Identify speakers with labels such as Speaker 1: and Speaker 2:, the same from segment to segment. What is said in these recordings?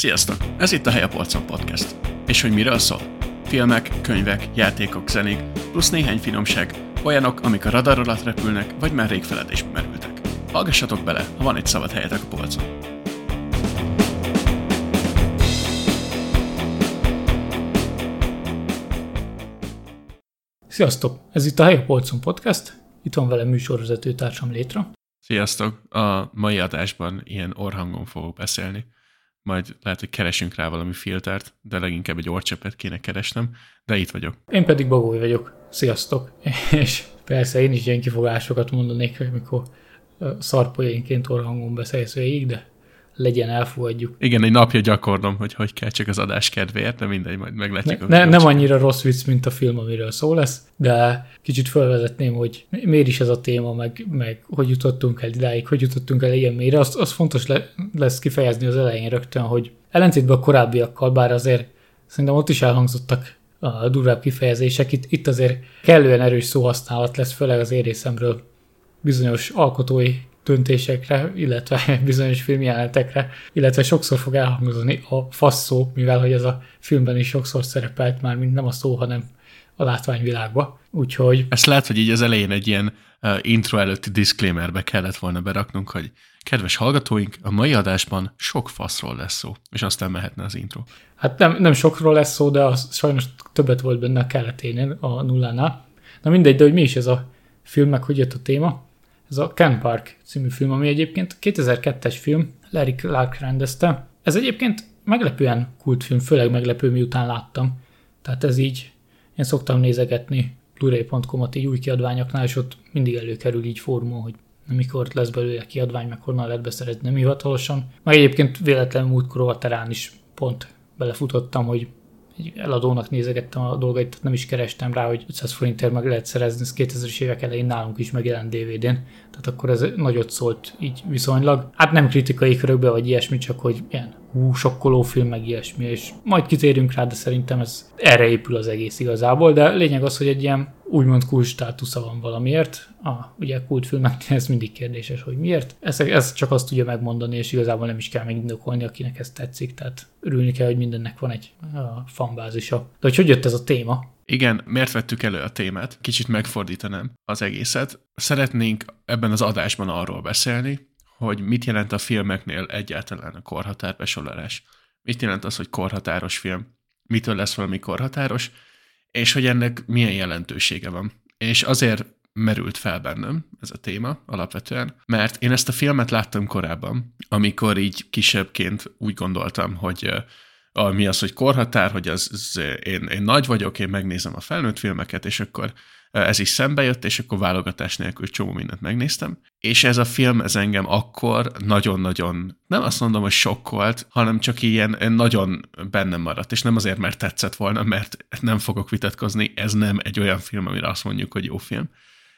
Speaker 1: Sziasztok! Ez itt a Hely a Polcon Podcast. És hogy miről szól? Filmek, könyvek, játékok, zenék, plusz néhány finomság, olyanok, amik a radar alatt repülnek, vagy már rég feledésbe merültek. Hallgassatok bele, ha van egy szabad helyetek a polcon.
Speaker 2: Sziasztok! Ez itt a Hely a Polcon Podcast. Itt van velem műsorvezető társam Létra.
Speaker 1: Sziasztok! A mai adásban ilyen orhangon fogok beszélni majd lehet, hogy keresünk rá valami filtert, de leginkább egy orcsepet kéne keresnem, de itt vagyok.
Speaker 2: Én pedig Bagoly vagyok. Sziasztok! És persze én is ilyen kifogásokat mondanék, amikor szarpolyénként orhangon beszélsz végig, de legyen, elfogadjuk.
Speaker 1: Igen, egy napja gyakorlom, hogy hogy kell csak az adás kedvéért, de mindegy, majd meglátjuk.
Speaker 2: Ne, ne, nem annyira rossz vicc, mint a film, amiről szó lesz, de kicsit felvezetném, hogy miért is ez a téma, meg, meg hogy jutottunk el idáig, hogy jutottunk el ilyen mélyre. Az, az fontos le, lesz kifejezni az elején rögtön, hogy ellentétben a korábbiakkal, bár azért szerintem ott is elhangzottak a durvább kifejezések, itt, itt azért kellően erős szóhasználat lesz, főleg az érészemről bizonyos alkotói döntésekre, illetve bizonyos filmjelenetekre, illetve sokszor fog elhangzani a fasz szó, mivel hogy ez a filmben is sokszor szerepelt már, mint nem a szó, hanem a látványvilágba. Úgyhogy...
Speaker 1: Ezt lehet, hogy így az elején egy ilyen uh, intro előtti disclaimerbe kellett volna beraknunk, hogy kedves hallgatóink, a mai adásban sok faszról lesz szó, és aztán mehetne az intro.
Speaker 2: Hát nem, nem sokról lesz szó, de az sajnos többet volt benne a keleténél, a nullánál. Na mindegy, de hogy mi is ez a film, meg hogy jött a téma. Ez a Ken Park című film, ami egyébként 2002-es film, Larry Clark rendezte. Ez egyébként meglepően kultfilm, főleg meglepő, miután láttam. Tehát ez így, én szoktam nézegetni blu-ray.com-ot így új kiadványoknál, és ott mindig előkerül így formó, hogy mikor lesz belőle kiadvány, meg honnan lehet beszerezni, nem hivatalosan. Meg egyébként véletlenül múltkor a terán is pont belefutottam, hogy egy eladónak nézegettem a dolgait, tehát nem is kerestem rá, hogy 500 forintért meg lehet szerezni, ez 2000-es évek elején nálunk is megjelent DVD-n, tehát akkor ez nagyot szólt így viszonylag. Hát nem kritikai körökbe vagy ilyesmi, csak hogy ilyen hú, sokkoló film, meg ilyesmi, és majd kitérünk rá, de szerintem ez erre épül az egész igazából, de lényeg az, hogy egy ilyen úgymond kult státusza van valamiért. A, ugye kultfilmeknél ez mindig kérdéses, hogy miért. Ez, ez csak azt tudja megmondani, és igazából nem is kell megindokolni, akinek ez tetszik, tehát örülni kell, hogy mindennek van egy a fanbázisa. De hogy hogy jött ez a téma?
Speaker 1: Igen, miért vettük elő a témát? Kicsit megfordítanám az egészet. Szeretnénk ebben az adásban arról beszélni, hogy mit jelent a filmeknél egyáltalán a korhatárbesorolás. Mit jelent az, hogy korhatáros film? Mitől lesz valami korhatáros? És hogy ennek milyen jelentősége van. És azért merült fel bennem ez a téma alapvetően, mert én ezt a filmet láttam korábban, amikor így kisebbként úgy gondoltam, hogy mi az, hogy korhatár, hogy az, az én, én nagy vagyok, én megnézem a felnőtt filmeket, és akkor ez is szembe jött, és akkor válogatás nélkül csomó mindent megnéztem. És ez a film, ez engem akkor nagyon-nagyon, nem azt mondom, hogy sokkolt, hanem csak ilyen nagyon bennem maradt, és nem azért, mert tetszett volna, mert nem fogok vitatkozni, ez nem egy olyan film, amire azt mondjuk, hogy jó film,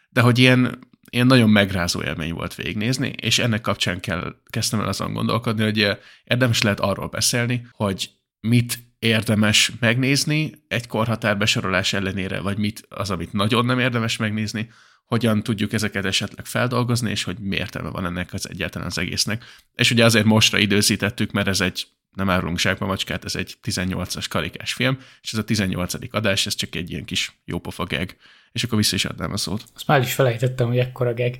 Speaker 1: de hogy ilyen, ilyen nagyon megrázó élmény volt végignézni, és ennek kapcsán kell, kezdtem el azon gondolkodni, hogy érdemes lehet arról beszélni, hogy mit érdemes megnézni egy korhatár besorolás ellenére, vagy mit az, amit nagyon nem érdemes megnézni, hogyan tudjuk ezeket esetleg feldolgozni, és hogy mi értelme van ennek az egyáltalán az egésznek. És ugye azért mostra időzítettük, mert ez egy, nem árulunk zsákba macskát, ez egy 18-as karikás film, és ez a 18. adás, ez csak egy ilyen kis jópofa geg. És akkor vissza is adnám a szót.
Speaker 2: Azt már is felejtettem, hogy ekkora geg.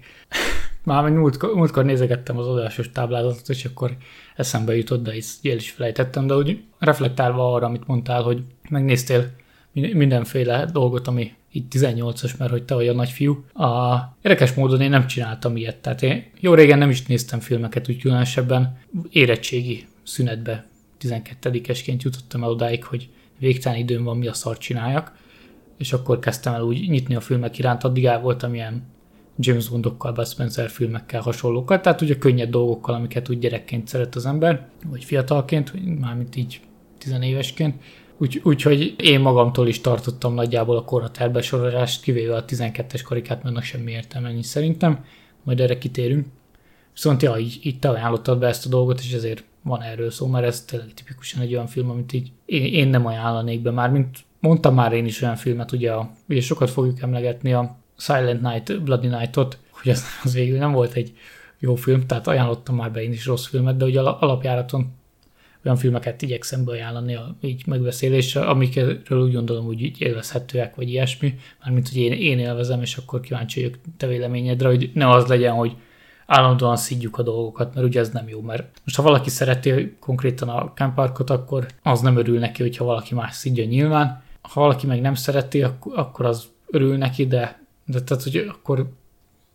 Speaker 2: Már múltkor, múltkor nézegettem az adásos táblázatot, és akkor eszembe jutott, de is, el is felejtettem, de úgy reflektálva arra, amit mondtál, hogy megnéztél mindenféle dolgot, ami itt 18-as, mert hogy te vagy a nagyfiú. A érdekes módon én nem csináltam ilyet, tehát én jó régen nem is néztem filmeket, úgy különösebben érettségi szünetbe 12-esként jutottam el odáig, hogy végtelen időm van, mi a szart csináljak, és akkor kezdtem el úgy nyitni a filmek iránt, addig el voltam ilyen James Bondokkal, Bud Spencer filmekkel hasonlókkal, tehát ugye könnyed dolgokkal, amiket úgy gyerekként szeret az ember, vagy fiatalként, mármint így tizenévesként. Úgy, úgyhogy én magamtól is tartottam nagyjából a korhatár besorolást, kivéve a 12-es karikát, mert semmi értelme nincs szerintem, majd erre kitérünk. Viszont ja, így, így te ajánlottad be ezt a dolgot, és ezért van erről szó, mert ez tényleg tipikusan egy olyan film, amit így én, én nem ajánlanék be már, mint mondtam már én is olyan filmet, ugye, a, ugye sokat fogjuk emlegetni a Silent Night, Bloody Night-ot, hogy az, az végül nem volt egy jó film, tehát ajánlottam már be én is rossz filmet, de ugye alapjáraton olyan filmeket igyekszem beajánlani a, így megbeszélésre, amikről úgy gondolom, hogy így élvezhetőek, vagy ilyesmi, mármint, hogy én, én élvezem, és akkor kíváncsi vagyok te véleményedre, hogy ne az legyen, hogy állandóan szidjuk a dolgokat, mert ugye ez nem jó, mert most ha valaki szereti konkrétan a Parkot, akkor az nem örül neki, hogyha valaki más szidja nyilván. Ha valaki meg nem szereti, akkor az örül neki, de, de tehát, hogy akkor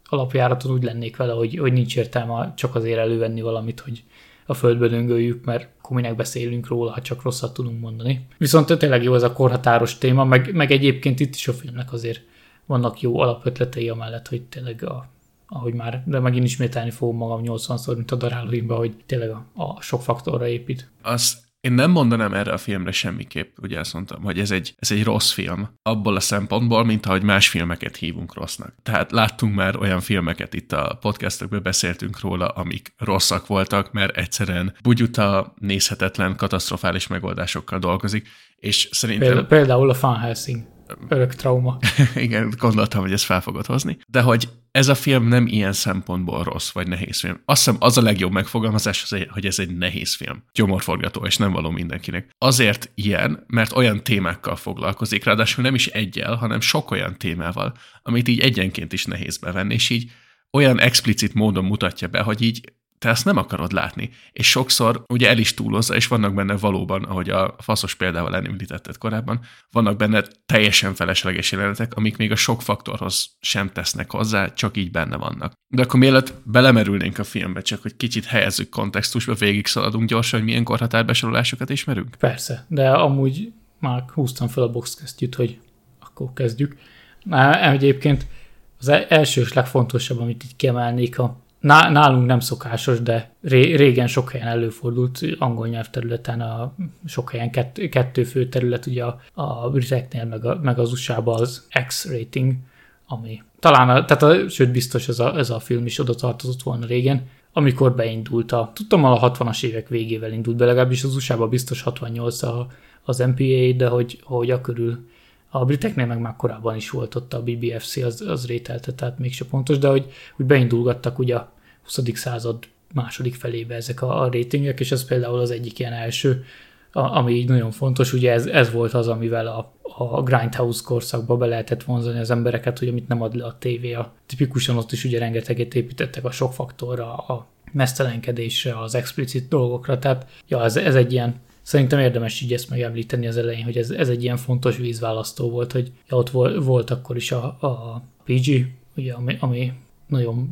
Speaker 2: alapjáraton úgy lennék vele, hogy, hogy nincs értelme csak azért elővenni valamit, hogy a földbe döngöljük, mert akkor minek beszélünk róla, ha csak rosszat tudunk mondani. Viszont tényleg jó ez a korhatáros téma, meg, meg egyébként itt is a filmnek azért vannak jó alapötletei amellett, hogy tényleg a, ahogy már, de megint ismételni fogom magam 80-szor, mint a darálóimba, hogy tényleg a, a sok faktorra épít.
Speaker 1: Az én nem mondanám erre a filmre semmiképp, ugye azt mondtam, hogy ez egy, ez egy rossz film, abból a szempontból, mint ahogy más filmeket hívunk rossznak. Tehát láttunk már olyan filmeket, itt a podcastekben beszéltünk róla, amik rosszak voltak, mert egyszerűen bugyuta nézhetetlen, katasztrofális megoldásokkal dolgozik, és szerintem...
Speaker 2: Például a Fan Helsing örök trauma.
Speaker 1: Igen, gondoltam, hogy ezt fel fogod hozni. De hogy ez a film nem ilyen szempontból rossz vagy nehéz film. Azt hiszem az a legjobb megfogalmazás, hogy ez egy nehéz film. Gyomorforgató, és nem való mindenkinek. Azért ilyen, mert olyan témákkal foglalkozik, ráadásul nem is egyel, hanem sok olyan témával, amit így egyenként is nehéz bevenni, és így olyan explicit módon mutatja be, hogy így te ezt nem akarod látni. És sokszor ugye el is túlozza, és vannak benne valóban, ahogy a faszos példával említetted korábban, vannak benne teljesen felesleges jelenetek, amik még a sok faktorhoz sem tesznek hozzá, csak így benne vannak. De akkor mielőtt belemerülnénk a filmbe, csak hogy kicsit helyezzük kontextusba, végig szaladunk gyorsan, hogy milyen korhatárbesorolásokat ismerünk?
Speaker 2: Persze, de amúgy már húztam fel a boxkesztyűt, hogy akkor kezdjük. Már egyébként az e- első és legfontosabb, amit így kiemelnék a nálunk nem szokásos, de régen sok helyen előfordult angol nyelvterületen, a, sok helyen kett, kettő fő terület, ugye a, a briteknél, meg, a, meg az usa az X-rating, ami talán, a, tehát a, sőt biztos ez a, ez a film is oda tartozott volna régen, amikor beindult a, tudtam, a 60-as évek végével indult be, legalábbis az usa biztos 68 a, az MPA, de hogy, hogy a körül a briteknél meg már korábban is volt ott a BBFC, az, az rételte, tehát mégse pontos, de hogy, hogy beindulgattak ugye a 20. század második felébe ezek a, a ratingek, és ez például az egyik ilyen első, a, ami így nagyon fontos, ugye ez, ez volt az, amivel a, a Grindhouse korszakba be lehetett vonzani az embereket, hogy amit nem ad le a tévé. A, tipikusan ott is ugye rengeteget építettek a sok faktorra, a mesztelenkedésre, az explicit dolgokra, tehát ja, ez, ez egy ilyen Szerintem érdemes így ezt megemlíteni az elején, hogy ez, ez egy ilyen fontos vízválasztó volt, hogy ja, ott volt, volt akkor is a, a PG, ugye, ami, ami nagyon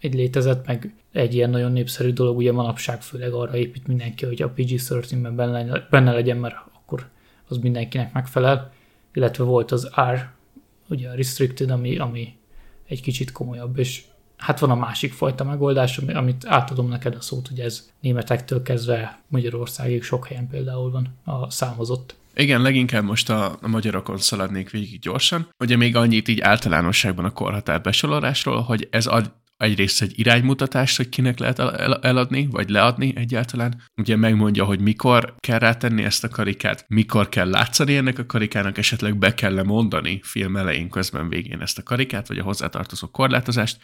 Speaker 2: egy létezett, meg egy ilyen nagyon népszerű dolog, ugye manapság főleg arra épít mindenki, hogy a PG-13-ben benne, benne legyen, mert akkor az mindenkinek megfelel, illetve volt az R, ugye a Restricted, ami, ami egy kicsit komolyabb, és hát van a másik fajta megoldás, amit átadom neked a szót, hogy ez németektől kezdve Magyarországig sok helyen például van a számozott.
Speaker 1: Igen, leginkább most a, a magyarokon szaladnék végig gyorsan. Ugye még annyit így általánosságban a korhatár besorolásról, hogy ez ad egyrészt egy iránymutatást, hogy kinek lehet eladni, vagy leadni egyáltalán. Ugye megmondja, hogy mikor kell rátenni ezt a karikát, mikor kell látszani ennek a karikának, esetleg be kell mondani film elején, közben végén ezt a karikát, vagy a hozzátartozó korlátozást,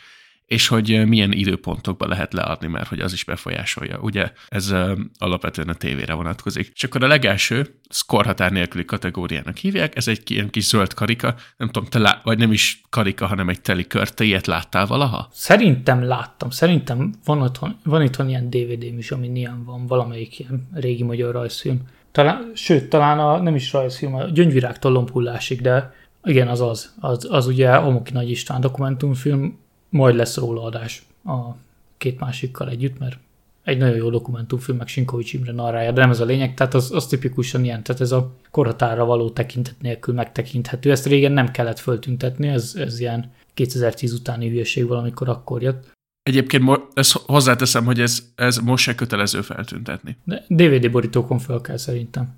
Speaker 1: és hogy milyen időpontokban lehet leadni, mert hogy az is befolyásolja. Ugye ez alapvetően a tévére vonatkozik. És akkor a legelső, korhatár nélküli kategóriának hívják, ez egy ilyen kis zöld karika, nem tudom, te lá- vagy nem is karika, hanem egy teli kör. Ilyet láttál valaha?
Speaker 2: Szerintem láttam. Szerintem van, otthon, van itthon ilyen DVD-m is, ami ilyen van, valamelyik ilyen régi magyar rajzfilm. Talán, sőt, talán a, nem is rajzfilm, a Gyöngyvirágtól lombhullásig, de igen, az az. Az, az ugye Omoki Nagy István dokumentumfilm, majd lesz róla adás a két másikkal együtt, mert egy nagyon jó dokumentumfilm, meg Sinkovics Imre narrája, de nem ez a lényeg, tehát az, az tipikusan ilyen, tehát ez a korhatára való tekintet nélkül megtekinthető. Ezt régen nem kellett föltüntetni, ez, ez ilyen 2010 utáni hülyeség valamikor akkor jött.
Speaker 1: Egyébként ezt hozzáteszem, hogy ez, ez most se kötelező feltüntetni.
Speaker 2: De DVD borítókon fel kell szerintem.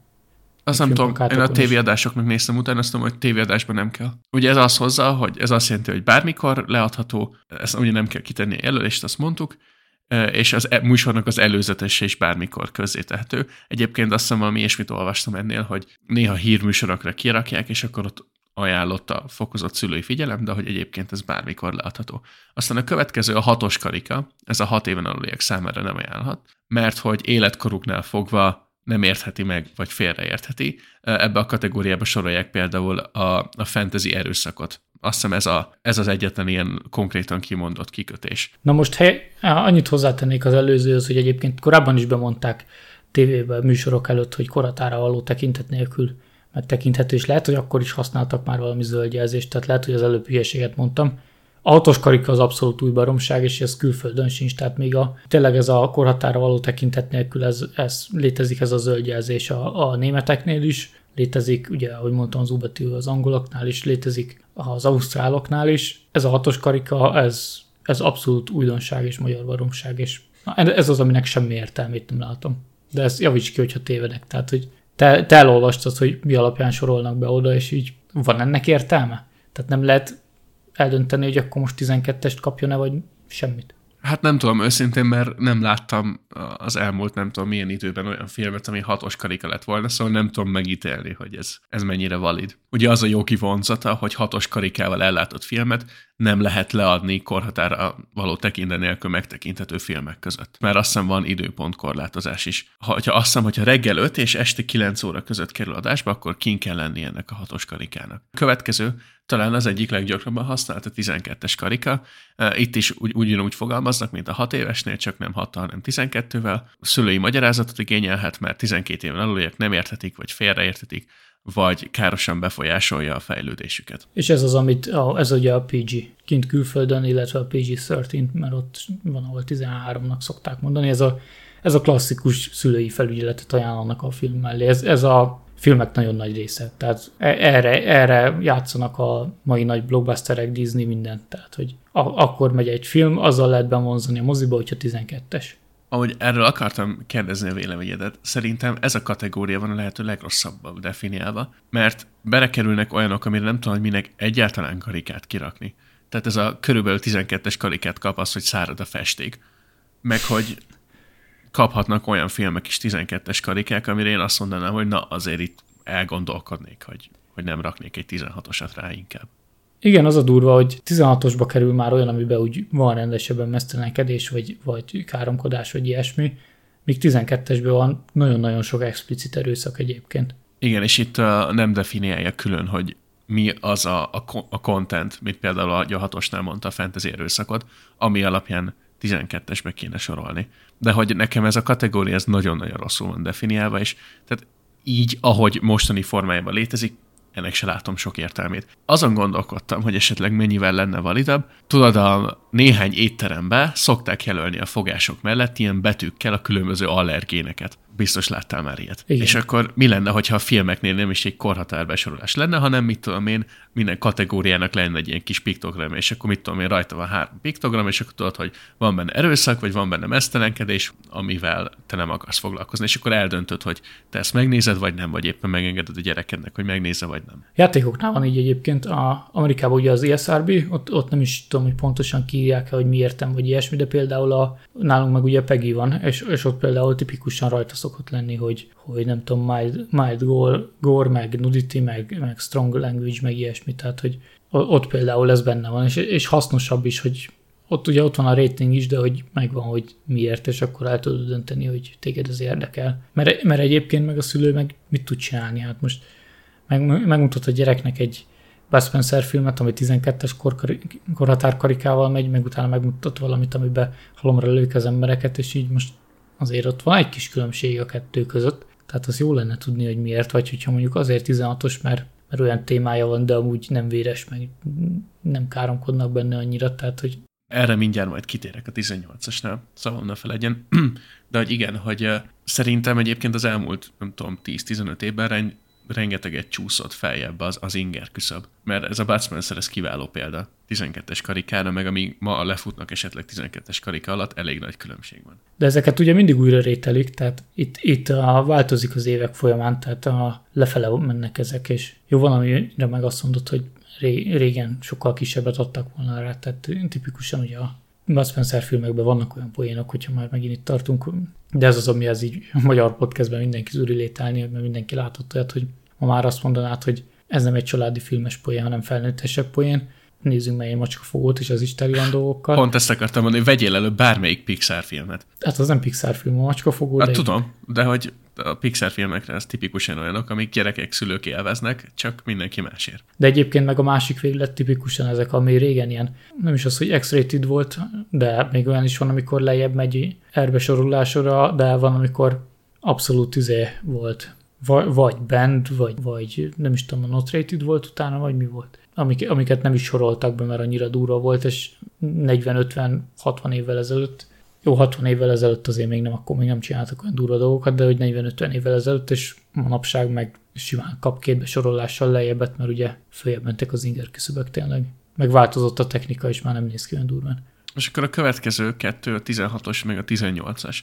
Speaker 1: Azt nem tudom, én a tévéadásoknak néztem utána, azt tudom, hogy tévéadásban nem kell. Ugye ez az hozza, hogy ez azt jelenti, hogy bármikor leadható, ezt ugye nem kell kitenni jelölést, azt mondtuk, e, és az e- műsornak az előzetese is bármikor tehető. Egyébként azt hiszem valami ilyesmit olvastam ennél, hogy néha hírműsorokra kirakják, és akkor ott ajánlott a fokozott szülői figyelem, de hogy egyébként ez bármikor leadható. Aztán a következő a hatos karika, ez a hat éven aluliek számára nem ajánlhat, mert hogy életkoruknál fogva nem értheti meg, vagy félreértheti. Ebbe a kategóriába sorolják például a, a fantasy erőszakot. Azt hiszem ez, a, ez az egyetlen ilyen konkrétan kimondott kikötés.
Speaker 2: Na most hely, annyit hozzátennék az előzőhöz, hogy egyébként korábban is bemondták tévében, műsorok előtt, hogy koratára való tekintet nélkül megtekinthető, és lehet, hogy akkor is használtak már valami zöldjelzést, tehát lehet, hogy az előbb hülyeséget mondtam. A hatos karika az abszolút új baromság, és ez külföldön sincs, tehát még a, tényleg ez a korhatára való tekintet nélkül ez, ez létezik ez a zöldjelzés a, a németeknél is, létezik, ugye, ahogy mondtam, az U az angoloknál is, létezik az ausztráloknál is. Ez a hatos karika, ez, ez abszolút újdonság és magyar baromság, és ez az, aminek semmi értelmét nem látom. De ezt javíts ki, hogyha tévedek. Tehát, hogy te, te elolvastad, hogy mi alapján sorolnak be oda, és így van ennek értelme? Tehát nem lehet eldönteni, hogy akkor most 12-est kapjon-e, vagy semmit.
Speaker 1: Hát nem tudom őszintén, mert nem láttam az elmúlt nem tudom milyen időben olyan filmet, ami hatos karika lett volna, szóval nem tudom megítélni, hogy ez, ez mennyire valid. Ugye az a jó kivonzata, hogy hatos karikával ellátott filmet nem lehet leadni korhatára való tekintet nélkül megtekinthető filmek között. Mert azt hiszem van időpontkorlátozás is. Ha, ha azt hiszem, hogyha reggel 5 és este 9 óra között kerül adásba, akkor kin kell lenni ennek a hatos karikának. Következő, talán az egyik leggyakrabban használt a 12-es karika. Itt is ugy, ugyanúgy fogalmaznak, mint a 6 évesnél, csak nem 6 hanem 12-vel. Szülői magyarázatot igényelhet, mert 12 éven aluliak nem érthetik, vagy félreérthetik, vagy károsan befolyásolja a fejlődésüket.
Speaker 2: És ez az, amit, ez ugye a PG, kint külföldön, illetve a PG-13, mert ott van, ahol 13-nak szokták mondani, ez a, ez a klasszikus szülői felügyeletet ajánlanak a film mellé. Ez, ez a filmek nagyon nagy része. Tehát e, erre, erre játszanak a mai nagy blockbusterek, Disney, mindent. Tehát, hogy a, akkor megy egy film, azzal lehet bevonzani a moziba, hogyha 12-es.
Speaker 1: Ahogy erről akartam kérdezni a véleményedet, szerintem ez a kategória van a lehető legrosszabbul definiálva, mert berekerülnek olyanok, amire nem tudom, hogy minek egyáltalán karikát kirakni. Tehát ez a körülbelül 12-es karikát kap az, hogy szárad a festék. Meg hogy kaphatnak olyan filmek is 12-es karikák, amire én azt mondanám, hogy na azért itt elgondolkodnék, hogy, hogy nem raknék egy 16-osat rá inkább.
Speaker 2: Igen, az a durva, hogy 16-osba kerül már olyan, amiben úgy van rendesebben mesztelenkedés, vagy, vagy káromkodás, vagy ilyesmi, míg 12-esben van nagyon-nagyon sok explicit erőszak egyébként.
Speaker 1: Igen, és itt uh, nem definiálja külön, hogy mi az a, a, a content, mint például a 6-osnál mondta a fantasy erőszakot, ami alapján 12-esbe kéne sorolni. De hogy nekem ez a kategória ez nagyon-nagyon rosszul van definiálva, és tehát így, ahogy mostani formájában létezik, ennek se látom sok értelmét. Azon gondolkodtam, hogy esetleg mennyivel lenne validabb. Tudod, a néhány étteremben szokták jelölni a fogások mellett ilyen betűkkel a különböző allergéneket. Biztos láttál már ilyet. Igen. És akkor mi lenne, hogyha a filmeknél nem is egy korhatárbesorolás lenne, hanem mit tudom én, minden kategóriának lenne egy ilyen kis piktogram, és akkor mit tudom én, rajta van három piktogram, és akkor tudod, hogy van benne erőszak, vagy van benne mesztelenkedés, amivel te nem akarsz foglalkozni, és akkor eldöntöd, hogy te ezt megnézed, vagy nem, vagy éppen megengeded a gyerekednek, hogy megnézze, vagy nem.
Speaker 2: Játékoknál van így egyébként, a Amerikában ugye az ESRB, ott, ott nem is tudom, hogy pontosan kiírják hogy mi értem, vagy ilyesmi, de például a, nálunk meg ugye Peggy van, és, és ott például tipikusan rajta szokott lenni, hogy, hogy nem tudom, mild, mild gore, gore, meg nudity, meg, meg strong language, meg ilyesmi, tehát hogy ott például ez benne van, és, és hasznosabb is, hogy ott ugye ott van a rating is, de hogy megvan, hogy miért, és akkor el tudod dönteni, hogy téged ez érdekel. Mert, mert egyébként meg a szülő meg mit tud csinálni? Hát most meg, megmutat a gyereknek egy Bud Spencer filmet, ami 12-es korhatárkarikával megy, meg utána megmutat valamit, amiben halomra lők az embereket, és így most azért ott van egy kis különbség a kettő között. Tehát az jó lenne tudni, hogy miért, vagy hogyha mondjuk azért 16-os, mert, mert olyan témája van, de amúgy nem véres, meg nem káromkodnak benne annyira, tehát hogy
Speaker 1: erre mindjárt majd kitérek a 18-asnál, szóval ne felegyen. De hogy igen, hogy szerintem egyébként az elmúlt, nem tudom, 10-15 évben rengeteget csúszott feljebb az, az inger küszöb. Mert ez a Bud Spencer, ez kiváló példa. 12-es karikára, meg ami ma lefutnak esetleg 12-es karika alatt, elég nagy különbség van.
Speaker 2: De ezeket ugye mindig újra rételik, tehát itt, itt a, változik az évek folyamán, tehát a, lefele mennek ezek, és jó, van, amire meg azt mondod, hogy régen sokkal kisebbet adtak volna rá, tehát tipikusan ugye a Bud Spencer filmekben vannak olyan poénok, hogyha már megint itt tartunk, de ez az, ami az így a magyar podcastben mindenki zúri lételni, mert mindenki látott olyat, hogy ma már azt mondanád, hogy ez nem egy családi filmes poén, hanem felnőttesebb poén. Nézzünk meg egy macskafogót, és az is teli dolgokkal.
Speaker 1: Pont ezt akartam mondani, hogy vegyél elő bármelyik Pixar filmet.
Speaker 2: Hát az nem Pixar film, a macskafogó.
Speaker 1: Hát de tudom, de hogy a Pixar filmekre ez tipikusan olyanok, amik gyerekek, szülők élveznek, csak mindenki másért.
Speaker 2: De egyébként meg a másik véglet tipikusan ezek, ami régen ilyen, nem is az, hogy X-rated volt, de még olyan is van, amikor lejjebb megy erbesorolásra, de van, amikor abszolút izé volt. Vagy, vagy band, vagy, vagy nem is tudom, a not rated volt utána, vagy mi volt. Amik, amiket nem is soroltak be, mert annyira durva volt, és 40-50-60 évvel ezelőtt jó, 60 évvel ezelőtt azért még nem, akkor még nem csináltak olyan durva dolgokat, de hogy 40-50 évvel ezelőtt, és manapság meg simán kap két besorolással lejjebbet, mert ugye följebb mentek az inger küszöbök tényleg. Meg változott a technika, és már nem néz ki olyan durván.
Speaker 1: És akkor a következő kettő, a 16-os, meg a 18-as.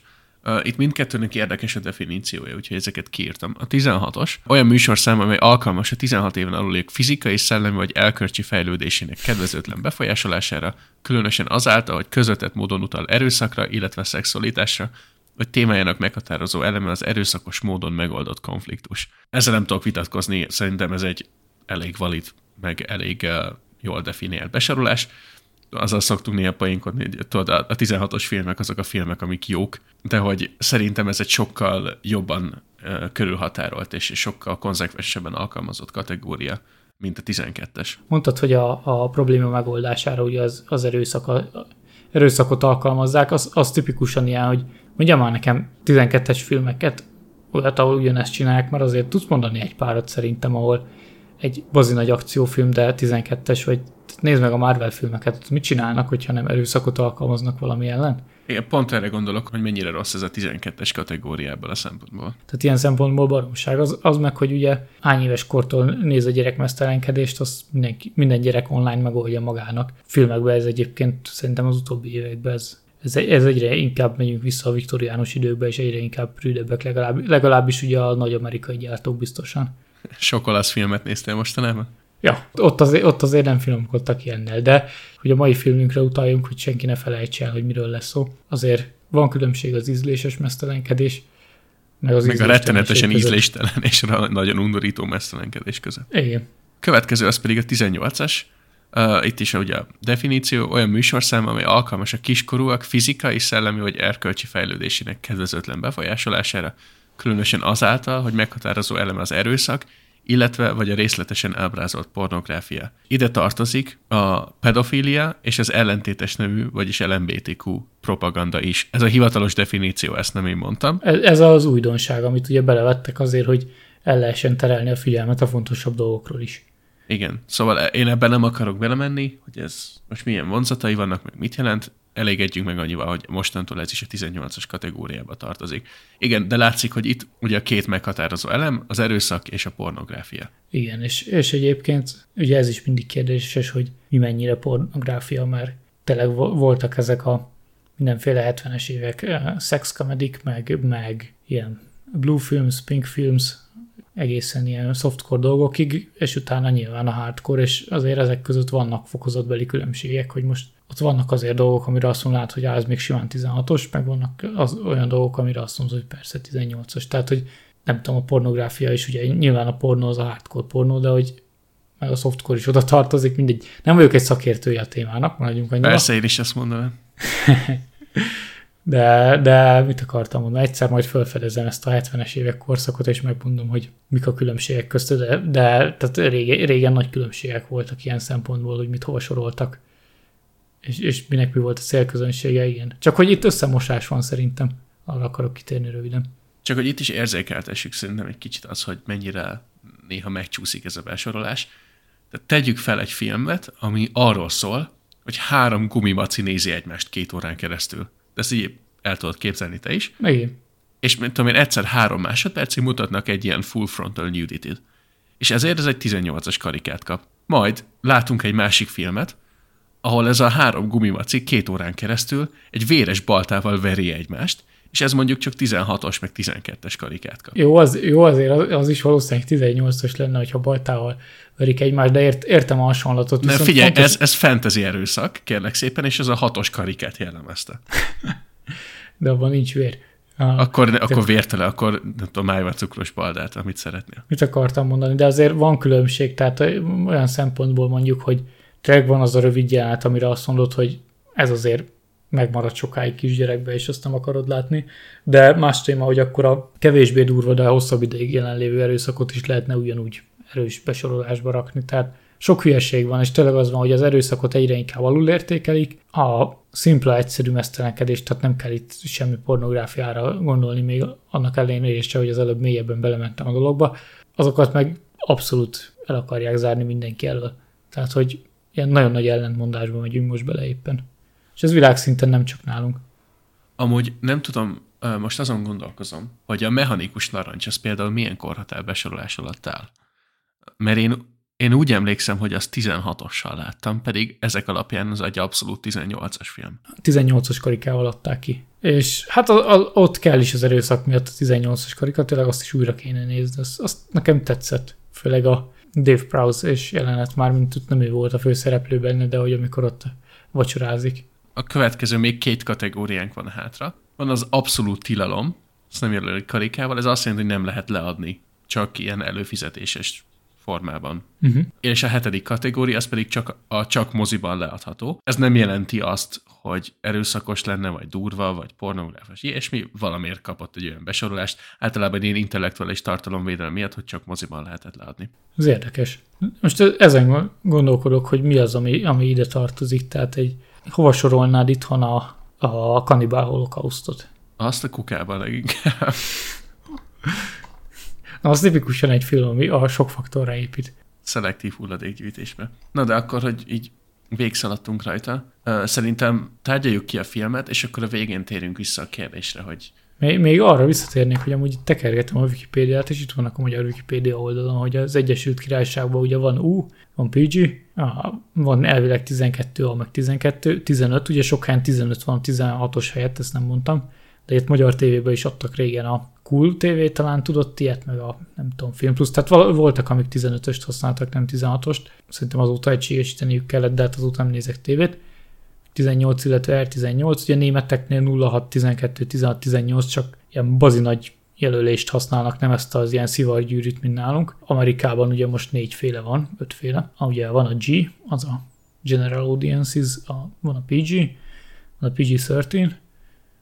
Speaker 1: Itt mindkettőnek érdekes a definíciója, úgyhogy ezeket kiírtam. A 16-os olyan műsorszám, amely alkalmas a 16 éven aluliak fizikai, szellemi vagy elkörcsi fejlődésének kedvezőtlen befolyásolására, különösen azáltal, hogy közvetett módon utal erőszakra, illetve szexualitásra, hogy témájának meghatározó eleme az erőszakos módon megoldott konfliktus. Ezzel nem tudok vitatkozni, szerintem ez egy elég valid, meg elég uh, jól definiált besorolás azzal szoktunk néha painkodni, hogy tudod, a 16-os filmek azok a filmek, amik jók, de hogy szerintem ez egy sokkal jobban körülhatárolt és sokkal konzekvensebben alkalmazott kategória, mint a 12-es.
Speaker 2: Mondtad, hogy a, a probléma megoldására ugye az, az erőszak, a, erőszakot alkalmazzák, az, az tipikusan ilyen, hogy mondjam már nekem 12-es filmeket, olyat, ahol ugyanezt csinálják, mert azért tudsz mondani egy párat szerintem, ahol egy bazi nagy akciófilm, de 12-es, vagy nézd meg a Marvel filmeket, mit csinálnak, hogyha nem erőszakot alkalmaznak valami ellen?
Speaker 1: Igen, pont erre gondolok, hogy mennyire rossz ez a 12-es kategóriából a szempontból.
Speaker 2: Tehát ilyen szempontból baromság. Az, az meg, hogy ugye hány éves kortól néz a gyerek mesztelenkedést, az mindenki, minden gyerek online megoldja magának. Filmekben ez egyébként szerintem az utóbbi években ez, ez, ez egyre inkább megyünk vissza a viktoriánus időkbe, és egyre inkább prűdebbek, legalább, legalábbis ugye a nagy amerikai gyártók biztosan.
Speaker 1: Sok olasz filmet néztél mostanában?
Speaker 2: Ja, ott azért, ott azért nem finomkodtak ilyennel, de hogy a mai filmünkre utaljunk, hogy senki ne felejtse el, hogy miről lesz szó. Azért van különbség az ízléses mesztelenkedés,
Speaker 1: meg az Meg a rettenetesen ízléstelen és nagyon undorító mesztelenkedés között.
Speaker 2: Igen.
Speaker 1: Következő az pedig a 18-as. Uh, itt is ugye a definíció olyan műsorszám, amely alkalmas a kiskorúak fizikai, szellemi vagy erkölcsi fejlődésének kedvezőtlen befolyásolására, különösen azáltal, hogy meghatározó eleme az erőszak, illetve vagy a részletesen ábrázolt pornográfia. Ide tartozik a pedofília és az ellentétes nevű, vagyis LMBTQ propaganda is. Ez a hivatalos definíció, ezt nem én mondtam.
Speaker 2: Ez, az újdonság, amit ugye belevettek azért, hogy el lehessen terelni a figyelmet a fontosabb dolgokról is.
Speaker 1: Igen, szóval én ebben nem akarok belemenni, hogy ez most milyen vonzatai vannak, meg mit jelent elégedjünk meg annyival, hogy mostantól ez is a 18-as kategóriába tartozik. Igen, de látszik, hogy itt ugye a két meghatározó elem, az erőszak és a pornográfia.
Speaker 2: Igen, és, és egyébként ugye ez is mindig kérdéses, hogy mi mennyire pornográfia, mert tényleg voltak ezek a mindenféle 70-es évek uh, szexkomedik, meg, meg ilyen blue films, pink films, egészen ilyen softcore dolgokig, és utána nyilván a hardcore, és azért ezek között vannak fokozatbeli különbségek, hogy most ott vannak azért dolgok, amire azt mondod, hogy ez még simán 16-os, meg vannak az, olyan dolgok, amire azt mondod, hogy persze 18-os. Tehát, hogy nem tudom, a pornográfia is, ugye nyilván a pornó az a hardcore pornó, de hogy meg a softcore is oda tartozik, mindegy. Nem vagyok egy szakértője a témának, maradjunk annyira.
Speaker 1: Persze, én is ezt mondanám.
Speaker 2: de, de mit akartam mondani? Egyszer majd felfedezem ezt a 70-es évek korszakot, és megmondom, hogy mik a különbségek között, de, de tehát régen, régen nagy különbségek voltak ilyen szempontból, hogy mit hova soroltak és, és minek mi volt a célközönsége, igen. Csak hogy itt összemosás van szerintem, arra akarok kitérni röviden.
Speaker 1: Csak hogy itt is érzékeltessük szerintem egy kicsit az, hogy mennyire néha megcsúszik ez a besorolás. Tehát tegyük fel egy filmet, ami arról szól, hogy három gumimaci nézi egymást két órán keresztül. De ezt így el tudod képzelni te is.
Speaker 2: Igen.
Speaker 1: És mint tudom én, egyszer három másodpercig mutatnak egy ilyen full frontal nudity-t. És ezért ez egy 18-as karikát kap. Majd látunk egy másik filmet, ahol ez a három gumimaci két órán keresztül egy véres baltával veri egymást, és ez mondjuk csak 16-os, meg 12-es karikát kap.
Speaker 2: Jó, az, jó azért az, az is valószínűleg 18-os lenne, hogyha baltával verik egymást, de ért, értem a hasonlatot.
Speaker 1: Ne, figyelj, fontos... ez, ez fantasy erőszak, kérlek szépen, és ez a hatos karikát jellemezte.
Speaker 2: de abban nincs vér.
Speaker 1: Akkor, de, akkor vértele, akkor nem tudom, májva cukros baldát, amit szeretnél.
Speaker 2: Mit akartam mondani, de azért van különbség, tehát olyan szempontból mondjuk, hogy tényleg van az a rövid jelenet, amire azt mondod, hogy ez azért megmarad sokáig kisgyerekbe, és azt nem akarod látni. De más téma, hogy akkor a kevésbé durva, de hosszabb ideig jelenlévő erőszakot is lehetne ugyanúgy erős besorolásba rakni. Tehát sok hülyeség van, és tényleg az van, hogy az erőszakot egyre inkább alulértékelik, a szimpla, egyszerű mesztelenkedés, tehát nem kell itt semmi pornográfiára gondolni, még annak ellenére is, hogy az előbb mélyebben belementem a dologba, azokat meg abszolút el akarják zárni mindenki elől. Tehát, hogy ilyen nagyon nagy ellentmondásban megyünk most bele éppen. És ez világszinten nem csak nálunk.
Speaker 1: Amúgy nem tudom, most azon gondolkozom, hogy a mechanikus narancs az például milyen korhatár besorolás alatt áll. Mert én én úgy emlékszem, hogy azt 16-ossal láttam, pedig ezek alapján az egy abszolút 18-as film.
Speaker 2: 18-as karikával adták ki. És hát a, a, ott kell is az erőszak miatt a 18-as karika, tényleg azt is újra kéne nézni. Azt, azt nekem tetszett, főleg a Dave Prowse és jelenet már, mint nem ő volt a főszereplő benne, de hogy amikor ott vacsorázik.
Speaker 1: A következő még két kategóriánk van hátra. Van az abszolút tilalom, azt nem jelölik karikával, ez azt jelenti, hogy nem lehet leadni, csak ilyen előfizetéses formában. Uh-huh. És a hetedik kategória, az pedig csak, a csak moziban leadható. Ez nem jelenti azt, hogy erőszakos lenne, vagy durva, vagy pornográfus, ilyesmi, valamiért kapott egy olyan besorolást, általában én intellektuális tartalomvédelem miatt, hogy csak moziban lehetett leadni.
Speaker 2: Ez érdekes. Most ezen gondolkodok, hogy mi az, ami, ami ide tartozik, tehát egy, hova sorolnád itthon a, a kanibál holokausztot?
Speaker 1: Azt a kukában leginkább.
Speaker 2: Na, az tipikusan egy film, ami a sok faktorra épít.
Speaker 1: Szelektív hulladékgyűjtésbe. Na de akkor, hogy így végszaladtunk rajta, szerintem tárgyaljuk ki a filmet, és akkor a végén térünk vissza a kérdésre, hogy
Speaker 2: még, még arra visszatérnék, hogy amúgy tekergetem a Wikipédiát, és itt vannak a magyar Wikipédia oldalon, hogy az Egyesült Királyságban ugye van U, van PG, van elvileg 12, A meg 12, 15, ugye sok helyen 15 van 16-os helyett, ezt nem mondtam, de itt magyar tévében is adtak régen a Cool TV talán tudott ilyet, meg a nem tudom, Film Plus, tehát voltak, amik 15-öst használtak, nem 16-ost. Szerintem azóta egységesíteniük kellett, de hát azóta nem nézek tévét. 18, illetve R18, ugye németeknél 06, 12, 16, 18 csak ilyen bazi nagy jelölést használnak, nem ezt az ilyen szivargyűrűt, mint nálunk. Amerikában ugye most négyféle van, ötféle. Ugye van a G, az a General Audiences, a, van a PG, van a PG-13.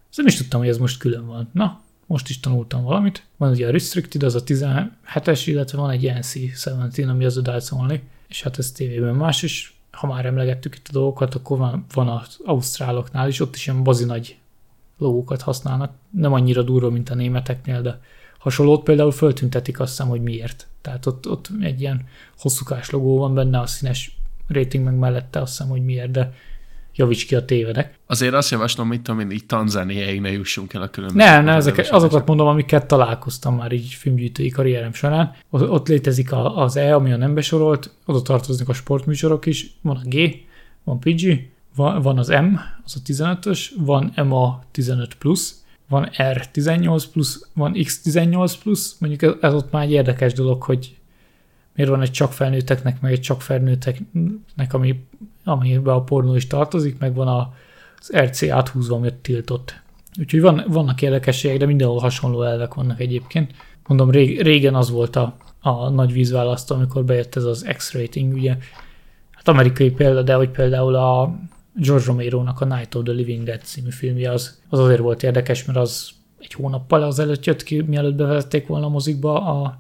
Speaker 2: Ezt nem is tudtam, hogy ez most külön van. Na, most is tanultam valamit. Van ugye a Restricted, az a 17-es, illetve van egy NC-17, ami az adult only, és hát ez tévében más, és ha már emlegettük itt a dolgokat, akkor van, van az ausztráloknál is, ott is ilyen bazi nagy logókat használnak. Nem annyira durva, mint a németeknél, de hasonlót például föltüntetik azt hiszem, hogy miért. Tehát ott, ott egy ilyen hosszúkás logó van benne, a színes rating meg mellette azt hiszem, hogy miért, de javíts ki a tévedek.
Speaker 1: Azért azt javaslom, mit tudom én, így Tanzániáig ne jussunk el a különböző.
Speaker 2: Nem, ne, ezek, azokat mondom, amiket találkoztam már így filmgyűjtői karrierem során. Ott, létezik az E, ami a nem besorolt, oda tartoznak a sportműsorok is, van a G, van PG, van, van az M, az a 15-ös, van MA 15 plusz, van R18 plusz, van X18 plusz, mondjuk ez, ez ott már egy érdekes dolog, hogy miért van egy csak felnőtteknek, meg egy csak felnőtteknek, ami, amiben a pornó is tartozik, meg van az RC áthúzva, ami tiltott. Úgyhogy van, vannak érdekességek, de mindenhol hasonló elvek vannak egyébként. Mondom, régen az volt a, a nagy vízválasztó, amikor bejött ez az X-rating, ugye, hát amerikai példa, de hogy például a George Romero-nak a Night of the Living Dead című filmje az, az azért volt érdekes, mert az egy hónappal azelőtt jött ki, mielőtt bevezették volna a mozikba a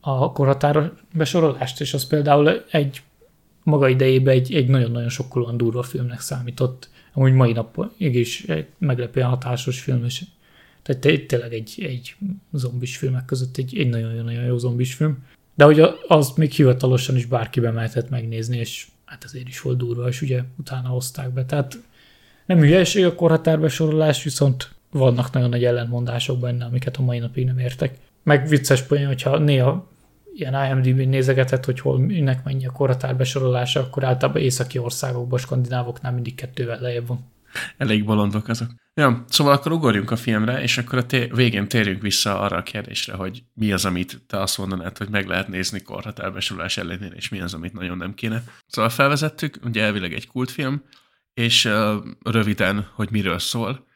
Speaker 2: a korhatáros besorolást, és az például egy maga idejében egy, egy nagyon-nagyon sokkolóan durva filmnek számított. Amúgy mai nap is egy meglepően hatásos film, és tehát tényleg egy, egy zombis filmek között egy, egy nagyon-nagyon jó zombis film. De hogy az még hivatalosan is bárki mehetett megnézni, és hát ezért is volt durva, és ugye utána hozták be. Tehát nem hülyeség a korhatárbesorolás, viszont vannak nagyon nagy ellentmondások benne, amiket a mai napig nem értek. Meg vicces poén, hogyha néha ilyen IMDb nézegetett, hogy hol minek mennyi a korhatár besorolása, akkor általában északi országokban, skandinávoknál mindig kettővel lejjebb van.
Speaker 1: Elég bolondok azok. Ja, szóval akkor ugorjunk a filmre, és akkor a té- végén térjünk vissza arra a kérdésre, hogy mi az, amit te azt mondanád, hogy meg lehet nézni korhatárbesorolás ellenére, és mi az, amit nagyon nem kéne. Szóval felvezettük, ugye elvileg egy kultfilm, és uh, röviden, hogy miről szól.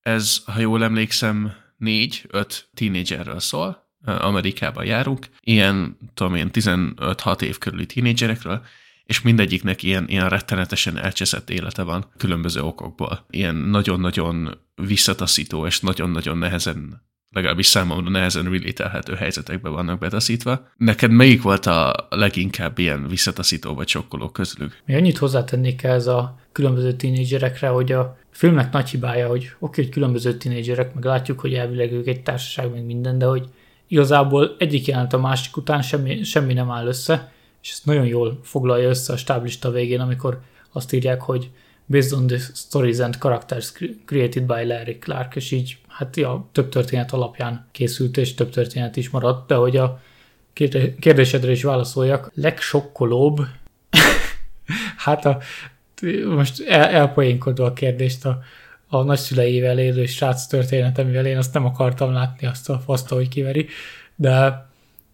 Speaker 1: Ez, ha jól emlékszem, négy-öt tínédzserről szól, Amerikában járunk, ilyen, tudom én, 15-6 év körüli tínédzserekről, és mindegyiknek ilyen, ilyen rettenetesen elcseszett élete van különböző okokból. Ilyen nagyon-nagyon visszataszító, és nagyon-nagyon nehezen legalábbis számomra nehezen relatelhető helyzetekbe vannak betaszítva. Neked melyik volt a leginkább ilyen visszataszító vagy sokkoló közülük?
Speaker 2: Mi annyit hozzátennék ez a különböző tínédzserekre, hogy a filmnek nagy hibája, hogy oké, okay, hogy különböző tínédzserek, meg látjuk, hogy elvileg ők egy társaság, meg minden, de hogy igazából egyik jelent a másik után semmi, semmi nem áll össze, és ezt nagyon jól foglalja össze a stáblista végén, amikor azt írják, hogy based on the stories and characters created by Larry Clark, és így hát ja, több történet alapján készült, és több történet is maradt, de hogy a kérdésedre is válaszoljak, legsokkolóbb, hát a, most el, elpoénkodva a kérdést a, a nagyszüleivel élő srác történet, amivel én azt nem akartam látni, azt a faszta, hogy kiveri, de,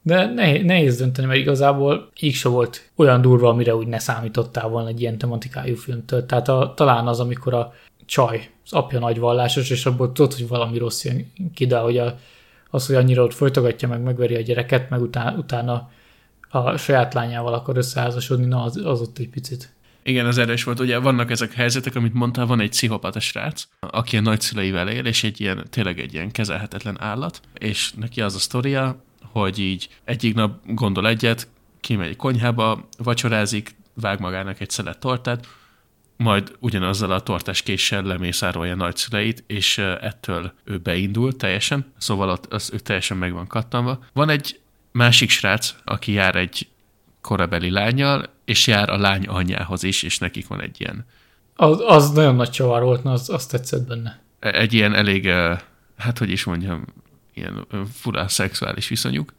Speaker 2: de nehéz, nehéz dönteni, mert igazából így se volt olyan durva, amire úgy ne számítottál volna egy ilyen tematikájú filmtől. Tehát a, talán az, amikor a csaj, az apja nagy vallásos, és abból tudod, hogy valami rossz jön ki, de hogy a, az, hogy annyira ott folytogatja, meg megveri a gyereket, meg utána, utána a saját lányával akar összeházasodni, na az, az ott egy picit.
Speaker 1: Igen, az erős volt. Ugye vannak ezek a helyzetek, amit mondtál, van egy pszichopata srác, aki a nagyszüleivel él, és egy ilyen, tényleg egy ilyen kezelhetetlen állat, és neki az a sztoria, hogy így egyik nap gondol egyet, kimegy egy konyhába, vacsorázik, vág magának egy szelet tortát, majd ugyanazzal a tortás késsel lemészárolja nagyszüleit, és ettől ő beindul teljesen, szóval ott az ő teljesen meg van kattanva. Van egy másik srác, aki jár egy korabeli lányjal, és jár a lány anyjához is, és nekik van egy ilyen...
Speaker 2: Az, az nagyon nagy csavar volt, az, azt tetszett benne.
Speaker 1: Egy ilyen elég, hát hogy is mondjam, ilyen fura szexuális viszonyuk.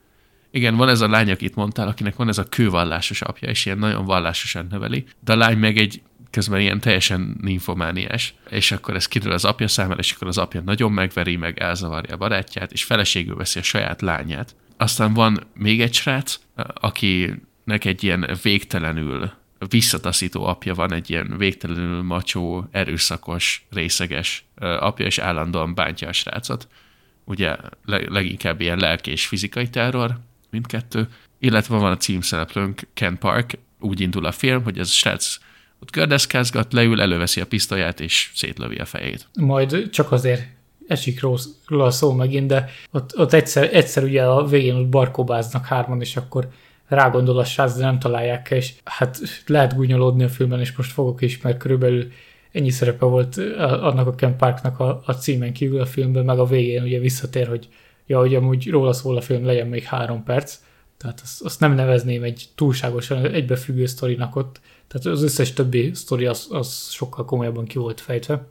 Speaker 1: Igen, van ez a lány, akit mondtál, akinek van ez a kővallásos apja, és ilyen nagyon vallásosan neveli, de a lány meg egy közben ilyen teljesen ninfomániás, és akkor ez kiderül az apja számára, és akkor az apja nagyon megveri, meg elzavarja a barátját, és feleségül veszi a saját lányát. Aztán van még egy srác, akinek egy ilyen végtelenül visszataszító apja van, egy ilyen végtelenül macsó, erőszakos, részeges apja, és állandóan bántja a srácot. Ugye leginkább ilyen lelki és fizikai terror, mindkettő. Illetve van a címszereplőnk, Ken Park, úgy indul a film, hogy ez a srác ott gördeszkázgat, leül, előveszi a pisztolyát, és szétlövi a fejét.
Speaker 2: Majd csak azért esik róla szó megint, de ott, ott egyszer, egyszer ugye a végén ott barkóbáznak hárman, és akkor rágondol a srác, de nem találják és hát lehet gúnyolódni a filmben, és most fogok is, mert körülbelül ennyi szerepe volt annak a Ken Parknak a, a címen kívül a filmben, meg a végén ugye visszatér, hogy ja, hogy amúgy róla szól a film, legyen még három perc, tehát azt, azt nem nevezném egy túlságosan egybefüggő sztorinak ott, tehát az összes többi sztori az, az sokkal komolyabban ki volt fejtve.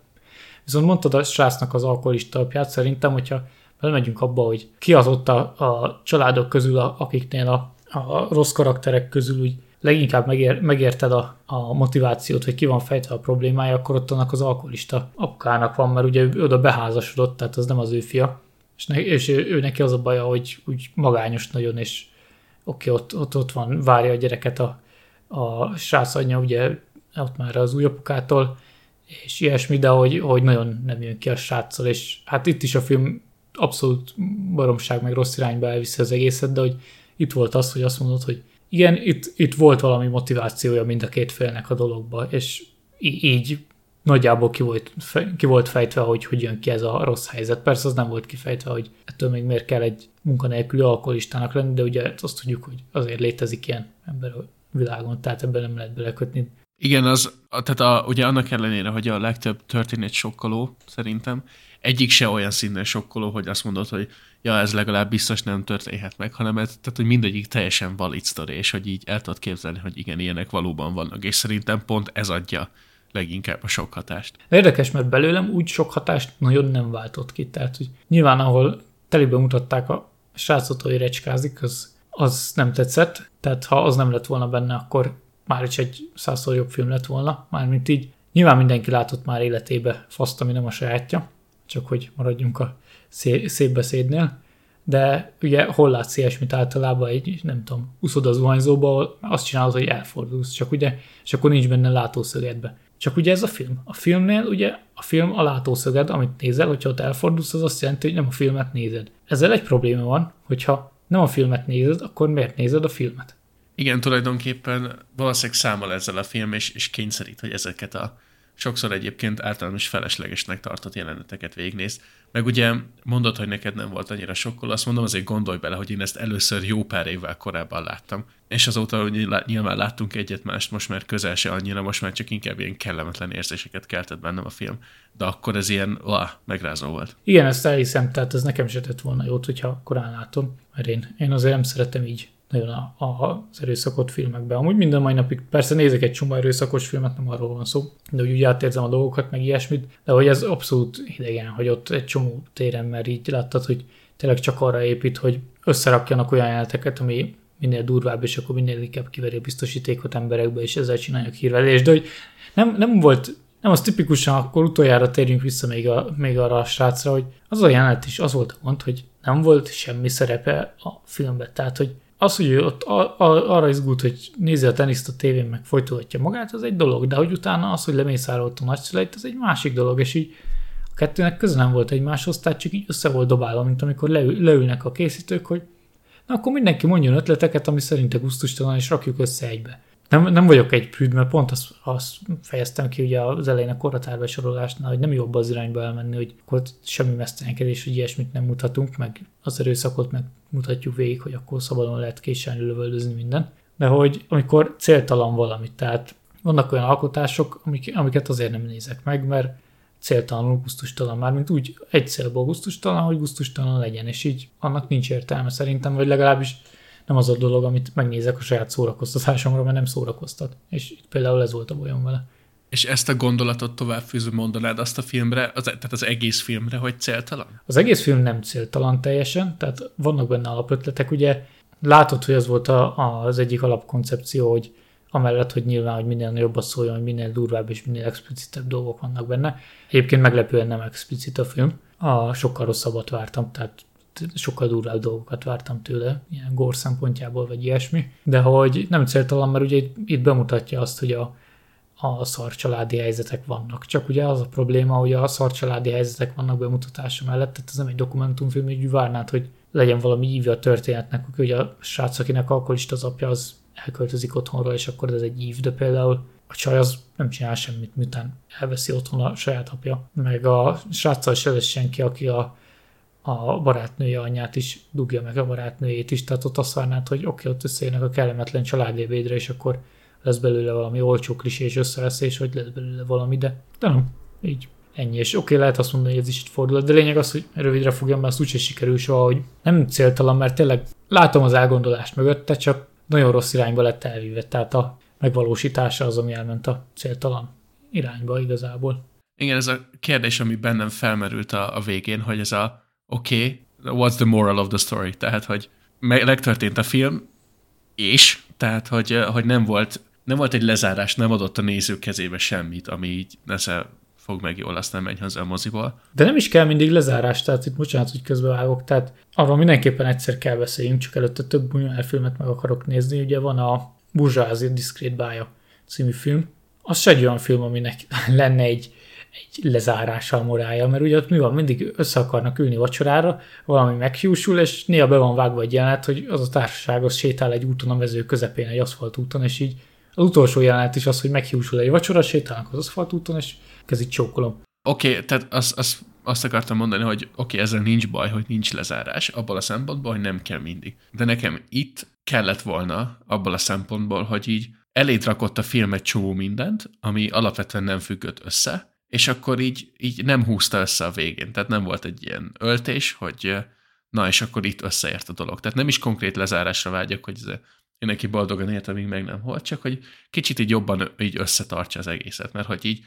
Speaker 2: Viszont mondtad a srácnak az alkoholista apját, szerintem, hogyha belemegyünk abba, hogy ki az ott a, a családok közül, a, akiknél a, a rossz karakterek közül úgy leginkább megér, megérted a, a motivációt, hogy ki van fejtve a problémája, akkor ott annak az alkoholista apukának van, mert ugye ő oda beházasodott, tehát az nem az ő fia. És, ne, és ő, ő neki az a baja, hogy úgy magányos nagyon, és oké, okay, ott, ott, ott van, várja a gyereket a, a srác anyja, ugye ott már az új apukától, és ilyesmi, de hogy, hogy nagyon nem jön ki a sráccal, és hát itt is a film abszolút baromság, meg rossz irányba elviszi az egészet, de hogy itt volt az, hogy azt mondod, hogy igen, itt, itt volt valami motivációja mind a két félnek a dologba, és így nagyjából ki volt, ki volt fejtve, hogy hogy jön ki ez a rossz helyzet. Persze az nem volt kifejtve, hogy ettől még miért kell egy munkanélküli alkoholistának lenni, de ugye azt tudjuk, hogy azért létezik ilyen ember a világon, tehát ebben nem lehet belekötni.
Speaker 1: Igen, az, tehát a, ugye annak ellenére, hogy a legtöbb történet sokkoló, szerintem, egyik se olyan szinten sokkoló, hogy azt mondod, hogy ja, ez legalább biztos nem történhet meg, hanem ez, tehát, hogy mindegyik teljesen valid sztori, és hogy így el tudod képzelni, hogy igen, ilyenek valóban vannak, és szerintem pont ez adja leginkább a sok hatást.
Speaker 2: Érdekes, mert belőlem úgy sok hatást nagyon nem váltott ki. Tehát, hogy nyilván ahol telibe mutatták a srácot, hogy recskázik, az, az nem tetszett. Tehát ha az nem lett volna benne, akkor már is egy százszor jobb film lett volna. Mármint így nyilván mindenki látott már életébe faszt, ami nem a sajátja, csak hogy maradjunk a szép beszédnél. De ugye hol látsz ilyesmit általában egy, nem tudom, úszod az zuhanyzóba, azt csinálod, hogy elfordulsz, csak ugye, és akkor nincs benne látószögedbe. Csak ugye ez a film. A filmnél ugye a film a látószöged, amit nézel, hogyha ott elfordulsz, az azt jelenti, hogy nem a filmet nézed. Ezzel egy probléma van, hogyha nem a filmet nézed, akkor miért nézed a filmet?
Speaker 1: Igen, tulajdonképpen valószínűleg számol ezzel a film, és, és kényszerít, hogy ezeket a sokszor egyébként általános feleslegesnek tartott jeleneteket végignéz. Meg ugye mondod, hogy neked nem volt annyira sokkol, azt mondom, azért gondolj bele, hogy én ezt először jó pár évvel korábban láttam. És azóta hogy nyilván láttunk egyet mást, most már közel se annyira, most már csak inkább ilyen kellemetlen érzéseket keltett bennem a film. De akkor ez ilyen, lá, megrázó volt.
Speaker 2: Igen, ezt elhiszem, tehát ez nekem se tett volna jót, hogyha korán látom, mert én, én azért nem szeretem így nagyon a, a, az erőszakot filmekben. Amúgy minden mai napig persze nézek egy csomó erőszakos filmet, nem arról van szó, de úgy, úgy átérzem a dolgokat, meg ilyesmit, de hogy ez abszolút idegen, hogy ott egy csomó téren, mert így láttad, hogy tényleg csak arra épít, hogy összerakjanak olyan jeleneteket, ami minél durvább, és akkor minél inkább kiveri a biztosítékot emberekbe, és ezzel csinálják hírvelést. De hogy nem, nem volt, nem az tipikusan, akkor utoljára térjünk vissza még, a, még arra a srácra, hogy az a jelenet is az volt a mond, hogy nem volt semmi szerepe a filmben. Tehát, hogy az, hogy ő ott a, arra izgult, hogy nézi a teniszt a tévén, meg folytatja magát, az egy dolog, de hogy utána az, hogy lemészárolt a nagyszüleit, az egy másik dolog, és így a kettőnek köze nem volt egymáshoz, tehát csak így össze volt dobálva, mint amikor leül, leülnek a készítők, hogy na akkor mindenki mondjon ötleteket, ami szerinte gusztustalan, és rakjuk össze egybe nem, nem vagyok egy prűd, mert pont azt, azt fejeztem ki ugye az elején a korhatár sorolásnál, hogy nem jobb az irányba elmenni, hogy akkor semmi mesztelenkedés, hogy ilyesmit nem mutatunk, meg az erőszakot meg mutatjuk végig, hogy akkor szabadon lehet késelni, lövöldözni minden. De hogy amikor céltalan valamit, tehát vannak olyan alkotások, amik, amiket azért nem nézek meg, mert céltalanul gusztustalan, már mint úgy egy célból gusztustalan, hogy gusztustalan legyen, és így annak nincs értelme szerintem, vagy legalábbis nem az a dolog, amit megnézek a saját szórakoztatásomra, mert nem szórakoztat. És itt például ez volt a bajom vele.
Speaker 1: És ezt a gondolatot tovább fűző mondanád azt a filmre, az, tehát az egész filmre, hogy céltalan?
Speaker 2: Az egész film nem céltalan teljesen, tehát vannak benne alapötletek, ugye látod, hogy az volt a, a, az egyik alapkoncepció, hogy amellett, hogy nyilván, hogy minél jobban szóljon, hogy minél durvább és minél explicitebb dolgok vannak benne. Egyébként meglepően nem explicit a film. A, sokkal rosszabbat vártam, tehát sokkal durvább dolgokat vártam tőle, ilyen gór szempontjából, vagy ilyesmi, de hogy nem céltalan, mert ugye itt, bemutatja azt, hogy a, a szar családi helyzetek vannak. Csak ugye az a probléma, hogy a szar családi helyzetek vannak bemutatása mellett, tehát ez nem egy dokumentumfilm, hogy várnád, hogy legyen valami ívja a történetnek, hogy a srác, akinek alkoholista az apja, az elköltözik otthonról, és akkor ez egy ív, de például a csaj az nem csinál semmit, miután elveszi otthon a saját apja. Meg a sráccal se lesz senki, aki a a barátnője anyját is dugja meg a barátnőjét is, tehát ott azt várnád, hogy oké, okay, ott összejönnek a kellemetlen családébédre, és akkor lesz belőle valami olcsó klisé és összeveszés, hogy lesz belőle valami, de, nem, így ennyi. És oké, okay, lehet azt mondani, hogy ez is egy fordulat, de lényeg az, hogy rövidre fogjam, mert az úgyse sikerül soha, hogy nem céltalan, mert tényleg látom az elgondolást mögötte, csak nagyon rossz irányba lett elvíve, tehát a megvalósítása az, ami elment a céltalan irányba igazából.
Speaker 1: Igen, ez a kérdés, ami bennem felmerült a, a végén, hogy ez a oké, okay, what's the moral of the story? Tehát, hogy megtörtént a film, és, tehát, hogy, hogy nem volt nem volt egy lezárás, nem adott a nézők kezébe semmit, ami így nesze fog meg jól, aztán megy haza a moziból.
Speaker 2: De nem is kell mindig lezárás, tehát itt bocsánat, hogy közbevágok, tehát arról mindenképpen egyszer kell beszéljünk, csak előtte több Buñuel filmet meg akarok nézni, ugye van a Burzsázi Discreet Bája című film, az se egy olyan film, aminek lenne egy egy lezárással morálja, mert ugye ott mi van, mindig össze akarnak ülni vacsorára, valami meghiúsul, és néha be van vágva egy jelenet, hogy az a társaság az sétál egy úton a vező közepén, egy aszfaltúton, és így az utolsó jelenet is az, hogy meghiúsul egy vacsora, sétálnak az aszfaltúton, és kezdik csókolom.
Speaker 1: Oké, okay, tehát az, az, azt akartam mondani, hogy oké, okay, ezzel nincs baj, hogy nincs lezárás, abból a szempontból, hogy nem kell mindig. De nekem itt kellett volna, abból a szempontból, hogy így eléd rakott a film egy csomó mindent, ami alapvetően nem függött össze, és akkor így, így nem húzta össze a végén. Tehát nem volt egy ilyen öltés, hogy na, és akkor itt összeért a dolog. Tehát nem is konkrét lezárásra vágyok, hogy ez én neki boldogan élt, amíg meg nem volt, csak hogy kicsit így jobban így összetartja az egészet, mert hogy így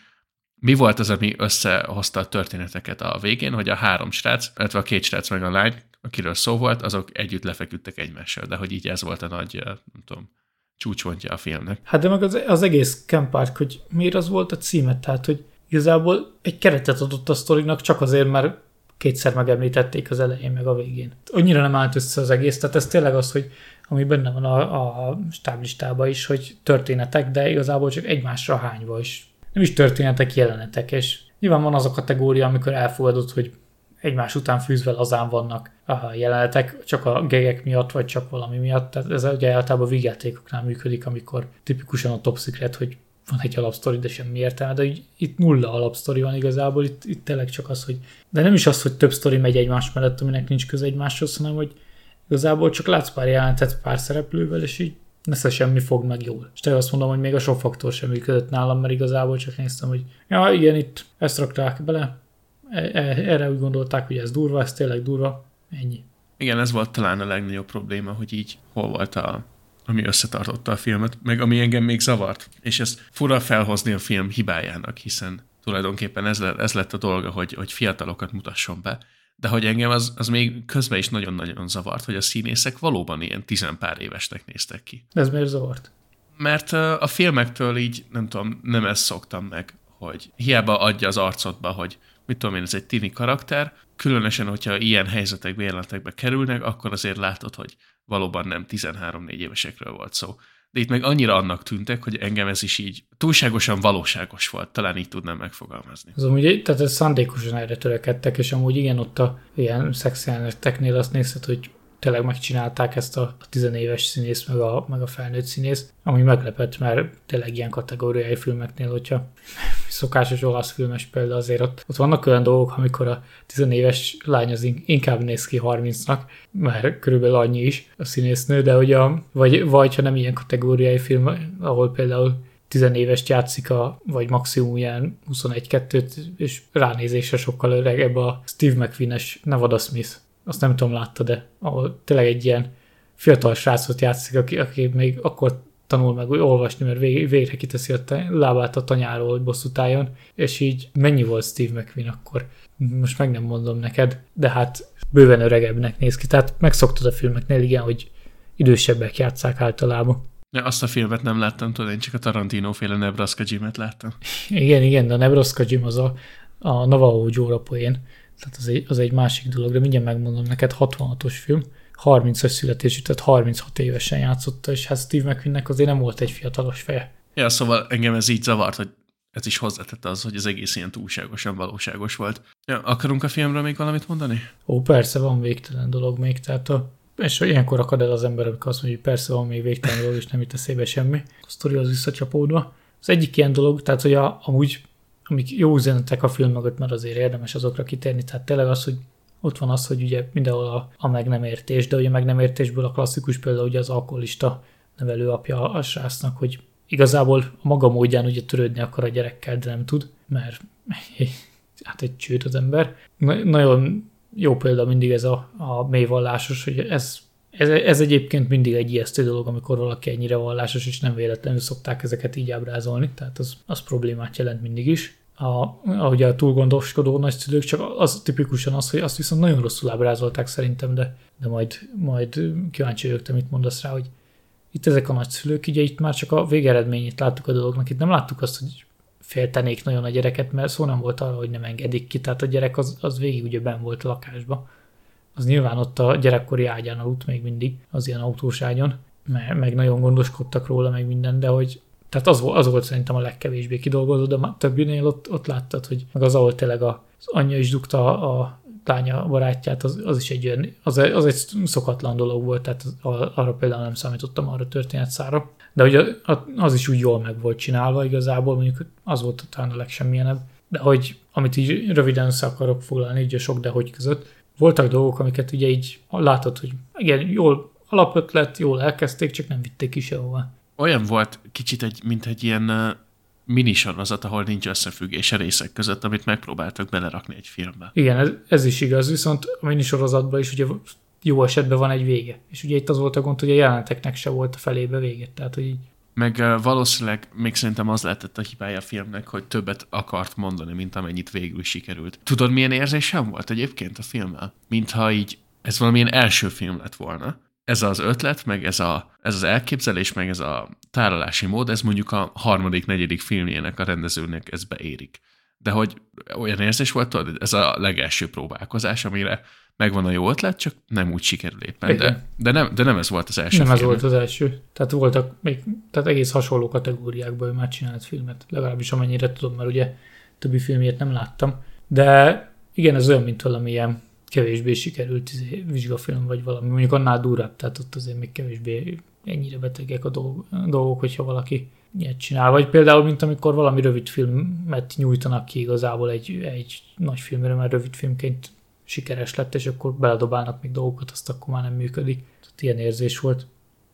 Speaker 1: mi volt az, ami összehozta a történeteket a végén, hogy a három srác, illetve a két srác meg a lány, akiről szó volt, azok együtt lefeküdtek egymással, de hogy így ez volt a nagy, nem tudom, csúcspontja a filmnek.
Speaker 2: Hát de meg az, az egész Camp Park, hogy miért az volt a címet, tehát hogy igazából egy keretet adott a sztorinak csak azért, mert kétszer megemlítették az elején meg a végén. Annyira nem állt össze az egész, tehát ez tényleg az, hogy ami benne van a, a stáblistában is, hogy történetek, de igazából csak egymásra hányva is. Nem is történetek, jelenetek, és nyilván van az a kategória, amikor elfogadod, hogy egymás után fűzve lazán vannak a jelenetek, csak a gegek miatt, vagy csak valami miatt. Tehát ez ugye általában vígjátékoknál működik, amikor tipikusan a top secret, hogy van egy alapsztori, de semmi értelme, de így, itt nulla alapsztori van igazából, itt, itt tényleg csak az, hogy, de nem is az, hogy több sztori megy egymás mellett, aminek nincs köze egymáshoz, hanem hogy igazából csak látsz pár jelentet pár szereplővel, és így nesze semmi fog meg jól. És tényleg azt mondom, hogy még a sok faktor sem működött nálam, mert igazából csak néztem, hogy ja, igen, itt ezt rakták bele, e, e, erre úgy gondolták, hogy ez durva, ez tényleg durva, ennyi.
Speaker 1: Igen, ez volt talán a legnagyobb probléma, hogy így hol volt a, ami összetartotta a filmet, meg ami engem még zavart. És ezt fura felhozni a film hibájának, hiszen tulajdonképpen ez, lett, ez lett a dolga, hogy, hogy fiatalokat mutasson be. De hogy engem az, az még közben is nagyon-nagyon zavart, hogy a színészek valóban ilyen tizenpár évesnek néztek ki.
Speaker 2: De ez miért zavart?
Speaker 1: Mert a filmektől így, nem tudom, nem ezt szoktam meg, hogy hiába adja az arcodba, hogy mit tudom én, ez egy tini karakter, különösen, hogyha ilyen helyzetekbe, jelenetekbe kerülnek, akkor azért látod, hogy valóban nem 13-4 évesekről volt szó. De itt meg annyira annak tűntek, hogy engem ez is így túlságosan valóságos volt, talán így tudnám megfogalmazni.
Speaker 2: Az amúgy, tehát ez szándékosan erre törekedtek, és amúgy igen, ott a ilyen szexjelenetteknél azt nézted, hogy tényleg megcsinálták ezt a, tizenéves színész, meg a, meg a felnőtt színész, ami meglepett, mert tényleg ilyen kategóriai filmeknél, hogyha szokásos olasz filmes példa azért ott, ott vannak olyan dolgok, amikor a tizenéves lány az inkább néz ki 30-nak, mert körülbelül annyi is a színésznő, de hogy vagy, vagy ha nem ilyen kategóriai film, ahol például tizenévest játszik, a, vagy maximum ilyen 21-2-t, és ránézésre sokkal öregebb a Steve McQueen-es Nevada Smith azt nem tudom, látta, de ahol tényleg egy ilyen fiatal srácot játszik, aki, aki még akkor tanul meg olvasni, mert vég, végre kiteszi a lábát a tanyáról, hogy bosszút álljon, és így mennyi volt Steve McQueen akkor? Most meg nem mondom neked, de hát bőven öregebbnek néz ki. Tehát megszoktad a filmeknél, igen, hogy idősebbek játszák általában.
Speaker 1: Ja, azt a filmet nem láttam, tudod, én csak a Tarantino féle Nebraska Jim-et láttam.
Speaker 2: Igen, igen, de a Nebraska Jim az a, a Navajo Joe poén, tehát az egy, az egy másik dolog, de mindjárt megmondom neked, 66-os film, 30-as születésű, tehát 36 évesen játszotta, és hát Steve McQueennek azért nem volt egy fiatalos feje.
Speaker 1: Ja, szóval engem ez így zavart, hogy ez is hozzátette az, hogy az egész ilyen túlságosan valóságos volt. Ja, akarunk a filmről még valamit mondani?
Speaker 2: Ó, persze, van végtelen dolog még, tehát a, és ilyenkor akad el az ember, amikor azt mondja, hogy persze van még végtelen dolog, és nem itt eszébe semmi. A sztori az visszacsapódva. Az egyik ilyen dolog, tehát hogy a, amúgy amik jó üzenetek a film mögött, mert azért érdemes azokra kitérni. Tehát tényleg az, hogy ott van az, hogy ugye mindenhol a, a meg nem értés, de ugye meg nem értésből a klasszikus például ugye az alkoholista nevelőapja a srácnak, hogy igazából a maga módján ugye törődni akar a gyerekkel, de nem tud, mert hát egy csőt az ember. Na, nagyon jó példa mindig ez a, a mély vallásos, hogy ez, ez, ez egyébként mindig egy ijesztő dolog, amikor valaki ennyire vallásos, és nem véletlenül szokták ezeket így ábrázolni, tehát az, az problémát jelent mindig is. A, ahogy a túlgondoskodó nagyszülők, csak az tipikusan az, hogy azt viszont nagyon rosszul ábrázolták szerintem, de, de majd, majd kíváncsi vagyok, te mit mondasz rá, hogy itt ezek a nagyszülők, ugye itt már csak a végeredményét láttuk a dolognak, itt nem láttuk azt, hogy féltenék nagyon a gyereket, mert szó nem volt arra, hogy nem engedik ki, tehát a gyerek az, az végig ugye ben volt a lakásba. Az nyilván ott a gyerekkori ágyán aludt még mindig, az ilyen autós ágyon, meg, meg nagyon gondoskodtak róla, meg minden, de hogy tehát az, az volt szerintem a legkevésbé kidolgozott, de a többinél ott, ott láttad, hogy meg az, ahol tényleg az anyja is dugta a lánya barátját, az, az is egy olyan, az, az egy szokatlan dolog volt, tehát arra például nem számítottam arra történetszára. De hogy az is úgy jól meg volt csinálva igazából, mondjuk az volt talán a legsemmilyenebb. De hogy, amit így röviden össze akarok foglalni, így a sok de hogy között, voltak dolgok, amiket ugye így látod, hogy igen, jól alapötlet, jól elkezdték, csak nem vitték ki sehova
Speaker 1: olyan volt kicsit, egy, mint egy ilyen minisorozat, ahol nincs összefüggés a részek között, amit megpróbáltak belerakni egy filmbe.
Speaker 2: Igen, ez, ez is igaz, viszont a minisorozatban is ugye jó esetben van egy vége. És ugye itt az volt a gond, hogy a jelenteknek se volt a felébe vége. Tehát, hogy így...
Speaker 1: Meg valószínűleg még szerintem az lehetett a hibája a filmnek, hogy többet akart mondani, mint amennyit végül sikerült. Tudod, milyen érzésem volt egyébként a filmmel? Mintha így ez valamilyen első film lett volna, ez az ötlet, meg ez, a, ez az elképzelés, meg ez a tárolási mód, ez mondjuk a harmadik, negyedik filmjének a rendezőnek ez beérik. De hogy olyan érzés volt, tudod, ez a legelső próbálkozás, amire megvan a jó ötlet, csak nem úgy sikerül éppen. De, de, nem, de nem ez volt az első
Speaker 2: Nem
Speaker 1: film.
Speaker 2: ez volt az első. Tehát voltak még, tehát egész hasonló kategóriákban ő már csinált filmet, legalábbis amennyire tudom, mert ugye többi filmjét nem láttam. De igen, ez olyan, mint valamilyen kevésbé sikerült izé, vizsgafilm, vagy valami, mondjuk annál durvább, tehát ott azért még kevésbé ennyire betegek a dolgok, hogyha valaki ilyet csinál. Vagy például, mint amikor valami rövid filmet nyújtanak ki igazából egy, egy nagy filmre, mert rövid filmként sikeres lett, és akkor beledobálnak még dolgokat, azt akkor már nem működik. Tehát ilyen érzés volt.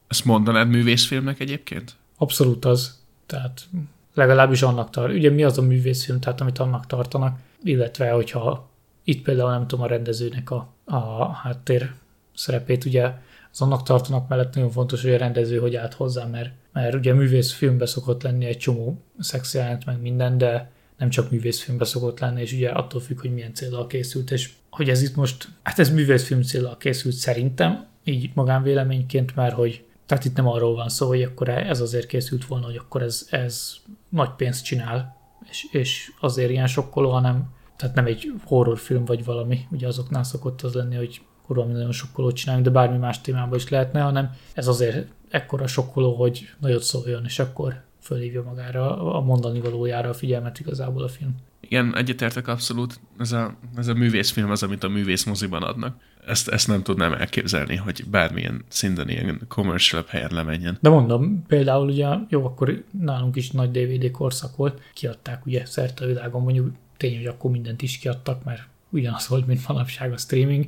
Speaker 1: Ezt mondanád művészfilmnek egyébként?
Speaker 2: Abszolút az. Tehát legalábbis annak tart. Ugye mi az a művészfilm, tehát amit annak tartanak, illetve hogyha itt például nem tudom a rendezőnek a, a háttér szerepét, ugye az annak tartanak mellett nagyon fontos, hogy a rendező hogy állt hozzá, mert, mert ugye művészfilmbe szokott lenni egy csomó szexjelent meg minden, de nem csak művészfilmbe szokott lenni, és ugye attól függ, hogy milyen célral készült, és hogy ez itt most, hát ez művészfilm célral készült szerintem, így magánvéleményként, mert hogy tehát itt nem arról van szó, hogy akkor ez azért készült volna, hogy akkor ez, ez nagy pénzt csinál, és, és azért ilyen sokkoló, hanem tehát nem egy horrorfilm vagy valami, ugye azoknál szokott az lenni, hogy valami nagyon sokkolót csinálunk, de bármi más témában is lehetne, hanem ez azért ekkora sokkoló, hogy nagyot szóljon, és akkor fölhívja magára a mondani valójára a figyelmet igazából a film.
Speaker 1: Igen, egyetértek abszolút. Ez a, ez a művészfilm az, amit a művész moziban adnak. Ezt, ezt nem tudnám elképzelni, hogy bármilyen szinten ilyen commercial helyen lemenjen.
Speaker 2: De mondom, például ugye, jó, akkor nálunk is nagy DVD korszak volt, kiadták ugye szerte a világon, mondjuk tény, hogy akkor mindent is kiadtak, mert ugyanaz volt, mint manapság a streaming,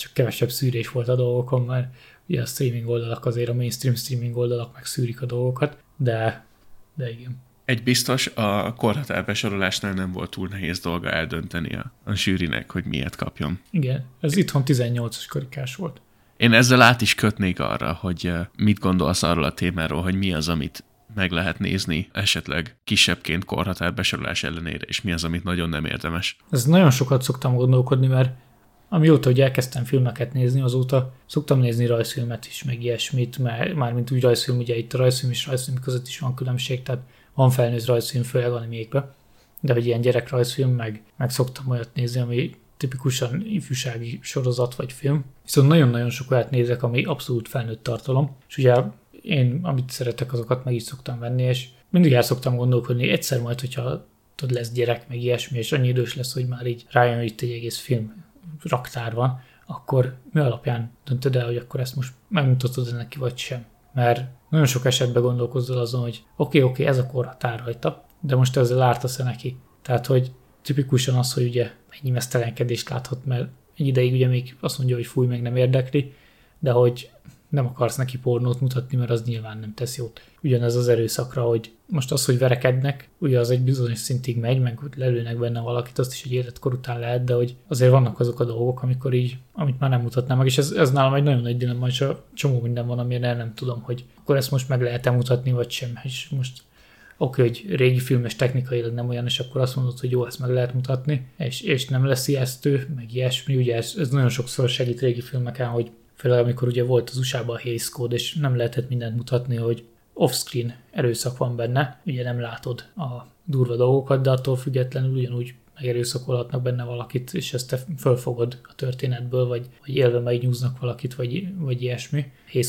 Speaker 2: csak kevesebb szűrés volt a dolgokon, mert ugye a streaming oldalak azért, a mainstream streaming oldalak meg szűrik a dolgokat, de, de igen.
Speaker 1: Egy biztos, a korhatár besorolásnál nem volt túl nehéz dolga eldönteni a, a zsűrinek, hogy miért kapjon.
Speaker 2: Igen, ez itthon 18-as karikás volt.
Speaker 1: Én ezzel át is kötnék arra, hogy mit gondolsz arról a témáról, hogy mi az, amit meg lehet nézni esetleg kisebbként korhatár besorolás ellenére, és mi az, amit nagyon nem érdemes.
Speaker 2: Ez nagyon sokat szoktam gondolkodni, mert amióta, hogy elkezdtem filmeket nézni, azóta szoktam nézni rajzfilmet is, meg ilyesmit, mert mármint úgy rajzfilm, ugye itt a rajzfilm és rajzfilm között is van különbség, tehát van felnőtt rajzfilm, főleg animékbe, de hogy ilyen gyerek rajzfilm, meg, meg szoktam olyat nézni, ami tipikusan ifjúsági sorozat vagy film. Viszont nagyon-nagyon sok olyat nézek, ami abszolút felnőtt tartalom, és ugye én amit szeretek, azokat meg is szoktam venni, és mindig el szoktam gondolkodni, egyszer majd, hogyha tudod, lesz gyerek, meg ilyesmi, és annyi idős lesz, hogy már így rájön, hogy itt egy egész film raktár van, akkor mi alapján döntöd el, hogy akkor ezt most megmutatod neki, vagy sem? Mert nagyon sok esetben gondolkozol azon, hogy oké, okay, oké, okay, ez a korhatár rajta, de most ezzel látsz-e neki? Tehát, hogy tipikusan az, hogy ugye mennyi mesztelenkedést láthat, mert egy ideig ugye még azt mondja, hogy fúj, meg nem érdekli, de hogy nem akarsz neki pornót mutatni, mert az nyilván nem tesz jót. Ugyanez az erőszakra, hogy most az, hogy verekednek, ugye az egy bizonyos szintig megy, meg hogy lelőnek benne valakit, azt is egy életkor után lehet, de hogy azért vannak azok a dolgok, amikor így, amit már nem mutatnám meg, és ez, ez nálam egy nagyon nagy dilemma, és a csomó minden van, amire el nem tudom, hogy akkor ezt most meg lehet-e mutatni, vagy sem, és most oké, okay, hogy régi filmes technikailag nem olyan, és akkor azt mondod, hogy jó, ezt meg lehet mutatni, és, és nem lesz ijesztő, meg ilyesmi, ugye ez, ez nagyon sokszor segít régi filmeken, hogy Főleg amikor ugye volt az USA-ban a Hays Code, és nem lehetett mindent mutatni, hogy off-screen erőszak van benne, ugye nem látod a durva dolgokat, de attól függetlenül ugyanúgy megerőszakolhatnak benne valakit, és ezt te fölfogod a történetből, vagy, vagy élve megnyúznak valakit, vagy, vagy ilyesmi.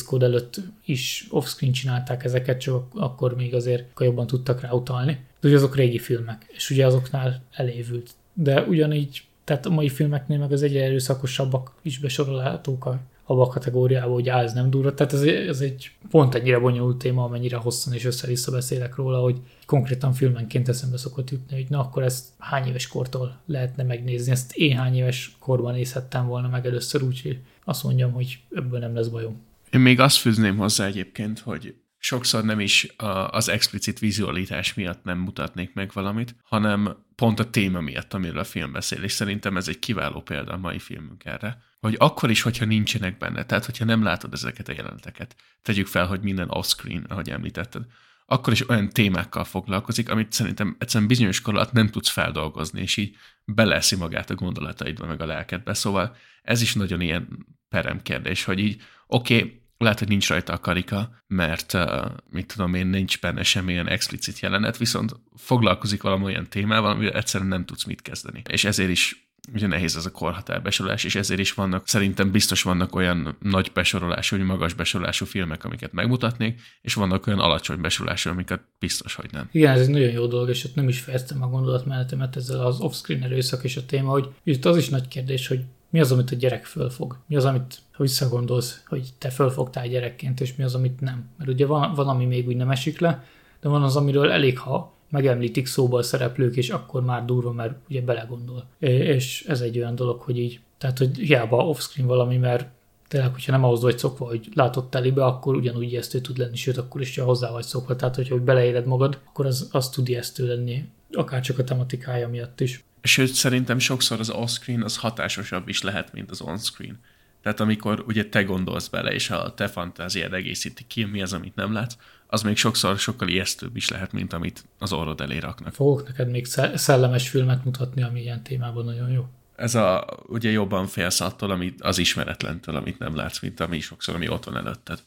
Speaker 2: Code előtt is off-screen csinálták ezeket, csak akkor még azért jobban tudtak rá utalni. De ugye azok régi filmek, és ugye azoknál elévült. De ugyanígy, tehát a mai filmeknél meg az egyre erőszakosabbak is besorolhatók a abba a kategóriába, hogy áll, ez nem durva. Tehát ez, ez egy pont ennyire bonyolult téma, amennyire hosszan és össze-vissza beszélek róla, hogy konkrétan filmenként eszembe szokott jutni, hogy na akkor ezt hány éves kortól lehetne megnézni, ezt én hány éves korban nézhettem volna meg először, úgyhogy azt mondjam, hogy ebből nem lesz bajom.
Speaker 1: Én még azt fűzném hozzá egyébként, hogy sokszor nem is az explicit vizualitás miatt nem mutatnék meg valamit, hanem pont a téma miatt, amiről a film beszél, és szerintem ez egy kiváló példa a mai filmünk erre, hogy akkor is, hogyha nincsenek benne, tehát hogyha nem látod ezeket a jeleneteket, tegyük fel, hogy minden off-screen, ahogy említetted, akkor is olyan témákkal foglalkozik, amit szerintem egyszerűen bizonyos kor alatt nem tudsz feldolgozni, és így beleszi magát a gondolataidba, meg a lelkedbe. Szóval ez is nagyon ilyen perem kérdés, hogy így oké, okay, lehet, hogy nincs rajta a karika, mert uh, mit tudom én, nincs benne semmilyen explicit jelenet, viszont foglalkozik valami olyan témával, amivel egyszerűen nem tudsz mit kezdeni. És ezért is ugye nehéz ez a korhatárbesorolás, és ezért is vannak, szerintem biztos vannak olyan nagy besorolású, vagy magas besorolású filmek, amiket megmutatnék, és vannak olyan alacsony besorolású, amiket biztos, hogy nem.
Speaker 2: Igen, ez egy nagyon jó dolog, és ott nem is fejeztem a gondolatmenetemet ezzel az off-screen erőszak és a téma, hogy itt az is nagy kérdés, hogy mi az, amit a gyerek fölfog? Mi az, amit, ha visszagondolsz, hogy te fölfogtál gyerekként, és mi az, amit nem? Mert ugye van, van ami még úgy nem esik le, de van az, amiről elég, ha megemlítik a szereplők, és akkor már durva, mert ugye belegondol. És ez egy olyan dolog, hogy így, tehát hogy hiába off-screen valami, mert tényleg, hogyha nem ahhoz vagy szokva, hogy látott telibe, akkor ugyanúgy ijesztő tud lenni, sőt, akkor is, ha hozzá vagy szokva. Tehát, hogyha hogy beleéled magad, akkor az, az tud ijesztő lenni, akár csak a tematikája miatt is.
Speaker 1: Sőt, szerintem sokszor az off-screen az hatásosabb is lehet, mint az on-screen. Tehát amikor ugye te gondolsz bele, és a te fantáziád egészíti ki, mi az, amit nem látsz, az még sokszor sokkal ijesztőbb is lehet, mint amit az orrod elé raknak.
Speaker 2: Fogok neked még szellemes filmet mutatni, ami ilyen témában nagyon jó.
Speaker 1: Ez a, ugye jobban félsz attól, amit, az ismeretlentől, amit nem látsz, mint ami sokszor, ami ott van előtted.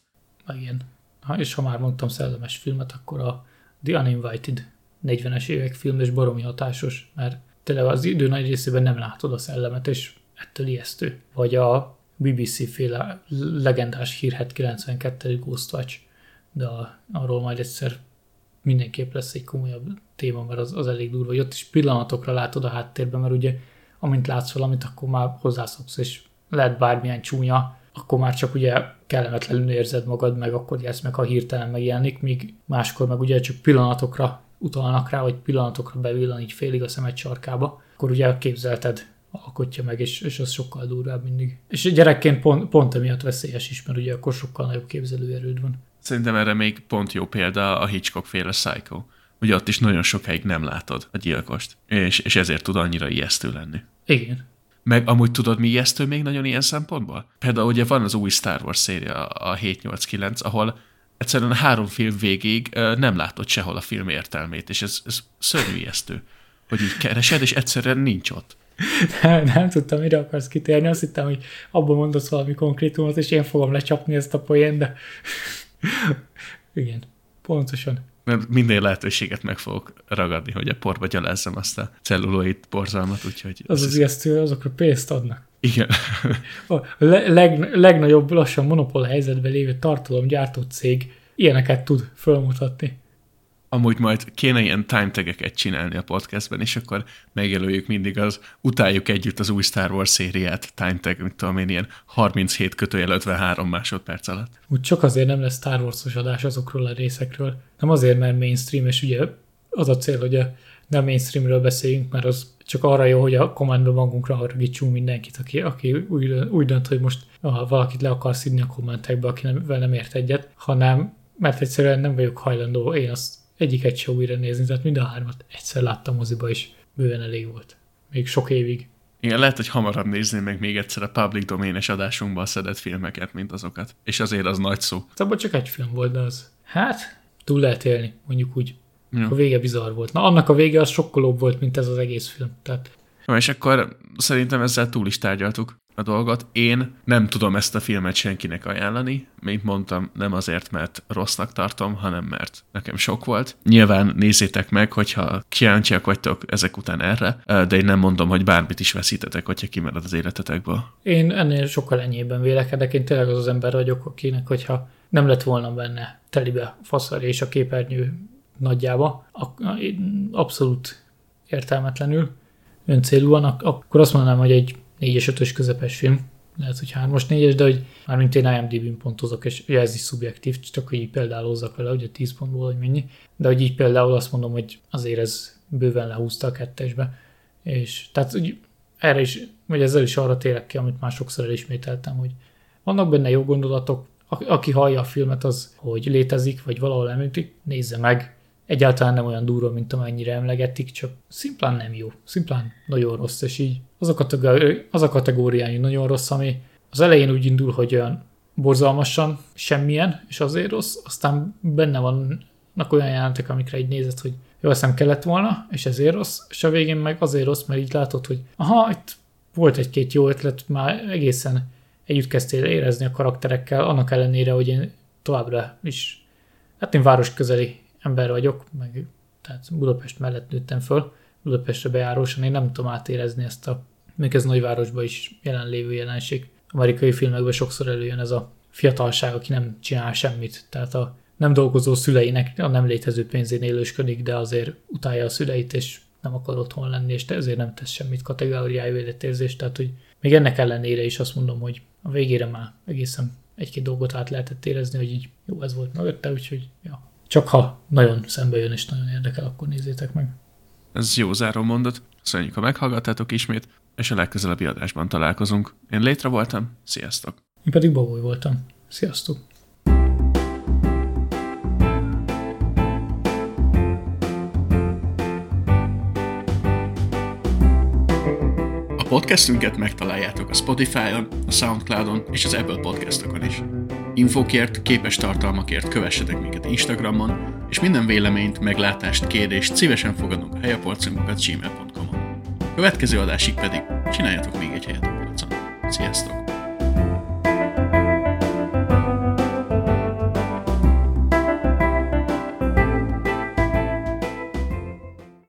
Speaker 2: Igen. Ha, és ha már mondtam szellemes filmet, akkor a The Uninvited 40-es évek film, és baromi hatásos, mert tényleg az idő nagy részében nem látod a szellemet, és ettől ijesztő. Vagy a BBC féle legendás hírhet 92. Ghostwatch, de arról majd egyszer mindenképp lesz egy komolyabb téma, mert az, az elég durva. Hogy ott is pillanatokra látod a háttérben, mert ugye amint látsz valamit, akkor már hozzászoksz, és lehet bármilyen csúnya, akkor már csak ugye kellemetlenül érzed magad, meg akkor jelsz meg, ha hirtelen megjelenik, míg máskor meg ugye csak pillanatokra utalnak rá, vagy pillanatokra bevillan így félig a szemed sarkába, akkor ugye képzelted alkotja meg, és, és az sokkal durvább mindig. És gyerekként pont, pont emiatt veszélyes is, mert ugye akkor sokkal nagyobb képzelőerőd van.
Speaker 1: Szerintem erre még pont jó példa a Hitchcock féle Psycho. Ugye ott is nagyon sokáig nem látod a gyilkost, és, és ezért tud annyira ijesztő lenni.
Speaker 2: Igen.
Speaker 1: Meg amúgy tudod, mi ijesztő még nagyon ilyen szempontból? Például ugye van az új Star Wars széria, a 789, ahol egyszerűen három film végig nem látod sehol a film értelmét, és ez, ez szörnyű ijesztő, hogy így keresed, és egyszerűen nincs ott.
Speaker 2: Nem, nem tudtam, mire akarsz kitérni, azt hittem, hogy abban mondasz valami konkrétumot, és én fogom lecsapni ezt a poént, de igen, pontosan.
Speaker 1: Mert minden lehetőséget meg fogok ragadni, hogy a porba gyalázzam azt a celluloid borzalmat, úgyhogy...
Speaker 2: Az az ijesztő, azokra pénzt adnak.
Speaker 1: Igen.
Speaker 2: A leg, legnagyobb lassan monopól helyzetben lévő tartalomgyártó cég ilyeneket tud felmutatni
Speaker 1: amúgy majd kéne ilyen time tageket csinálni a podcastben, és akkor megjelöljük mindig az, utáljuk együtt az új Star Wars szériát, time tag, mit tudom én, ilyen 37 kötőjel 53 másodperc alatt.
Speaker 2: Úgy csak azért nem lesz Star Wars-os adás azokról a részekről. Nem azért, mert mainstream, és ugye az a cél, hogy a nem mainstreamről beszéljünk, mert az csak arra jó, hogy a kommentben magunkra haragítsunk mindenkit, aki, aki úgy, úgy dönt, hogy most ha valakit le akar szidni a kommentekbe, aki nem, nem ért egyet, hanem mert egyszerűen nem vagyok hajlandó én azt egyiket se újra nézni, tehát mind a hármat egyszer láttam moziba, és bőven elég volt. Még sok évig.
Speaker 1: Igen, lehet, hogy hamarabb nézném meg még egyszer a public doménes adásunkban szedett filmeket, mint azokat. És azért az nagy szó.
Speaker 2: Hát abban csak egy film volt, de az. Hát, túl lehet élni, mondjuk úgy. Ja. A vége bizarr volt. Na, annak a vége az sokkolóbb volt, mint ez az egész film. Tehát...
Speaker 1: Na, és akkor szerintem ezzel túl is tárgyaltuk a dolgot. Én nem tudom ezt a filmet senkinek ajánlani, mint mondtam, nem azért, mert rossznak tartom, hanem mert nekem sok volt. Nyilván nézzétek meg, hogyha kíváncsiak vagytok ezek után erre, de én nem mondom, hogy bármit is veszítetek, hogyha kimarad az életetekből.
Speaker 2: Én ennél sokkal ennyiben vélekedek, én tényleg az az ember vagyok, akinek, hogyha nem lett volna benne telibe faszar és a képernyő nagyjába, abszolút értelmetlenül, öncélúan, akkor azt mondanám, hogy egy 4-es, 5-ös közepes film, lehet, hogy 3-as, 4-es, de hogy mármint én IMDb-n pontozok, és ugye ez is szubjektív, csak hogy így például hozzak vele, hogy a 10 pontból, hogy mennyi, de hogy így például azt mondom, hogy azért ez bőven lehúzta a kettesbe, és tehát úgy erre is, vagy ezzel is arra térek ki, amit már sokszor elismételtem, hogy vannak benne jó gondolatok, aki hallja a filmet, az, hogy létezik, vagy valahol említik, nézze meg, egyáltalán nem olyan durva, mint amennyire emlegetik, csak szimplán nem jó, szimplán nagyon rossz, és így az a, kategóri- az a kategóriájú nagyon rossz, ami az elején úgy indul, hogy olyan borzalmasan semmilyen, és azért rossz, aztán benne vannak olyan jelentek, amikre így nézed, hogy jó, eszem kellett volna, és ezért rossz, és a végén meg azért rossz, mert így látod, hogy aha, itt volt egy-két jó ötlet, már egészen együtt kezdtél érezni a karakterekkel, annak ellenére, hogy én továbbra is, hát én város közeli ember vagyok, meg tehát Budapest mellett nőttem föl, Budapestre bejárósan, én nem tudom átérezni ezt a még ez nagyvárosban is jelenlévő jelenség. Amerikai filmekben sokszor előjön ez a fiatalság, aki nem csinál semmit, tehát a nem dolgozó szüleinek a nem létező pénzén élősködik, de azért utálja a szüleit, és nem akar otthon lenni, és ezért nem tesz semmit kategóriájú életérzést, tehát hogy még ennek ellenére is azt mondom, hogy a végére már egészen egy-két dolgot át lehetett érezni, hogy így jó, ez volt mögötte, úgyhogy ja. Csak ha nagyon szembe jön és nagyon érdekel, akkor nézzétek meg.
Speaker 1: Ez jó záró mondat. Köszönjük, ha meghallgattátok ismét, és a legközelebbi adásban találkozunk. Én létre voltam, sziasztok!
Speaker 2: Én pedig Baboly voltam. Sziasztok!
Speaker 1: A podcastünket megtaláljátok a Spotify-on, a Soundcloud-on és az Apple podcastokon is. Infokért, képes tartalmakért kövessetek minket Instagramon, és minden véleményt, meglátást, kérdést szívesen fogadunk a helyaporcunkat gmail.com-on. Következő adásig pedig csináljatok még egy helyet a polcon. Sziasztok!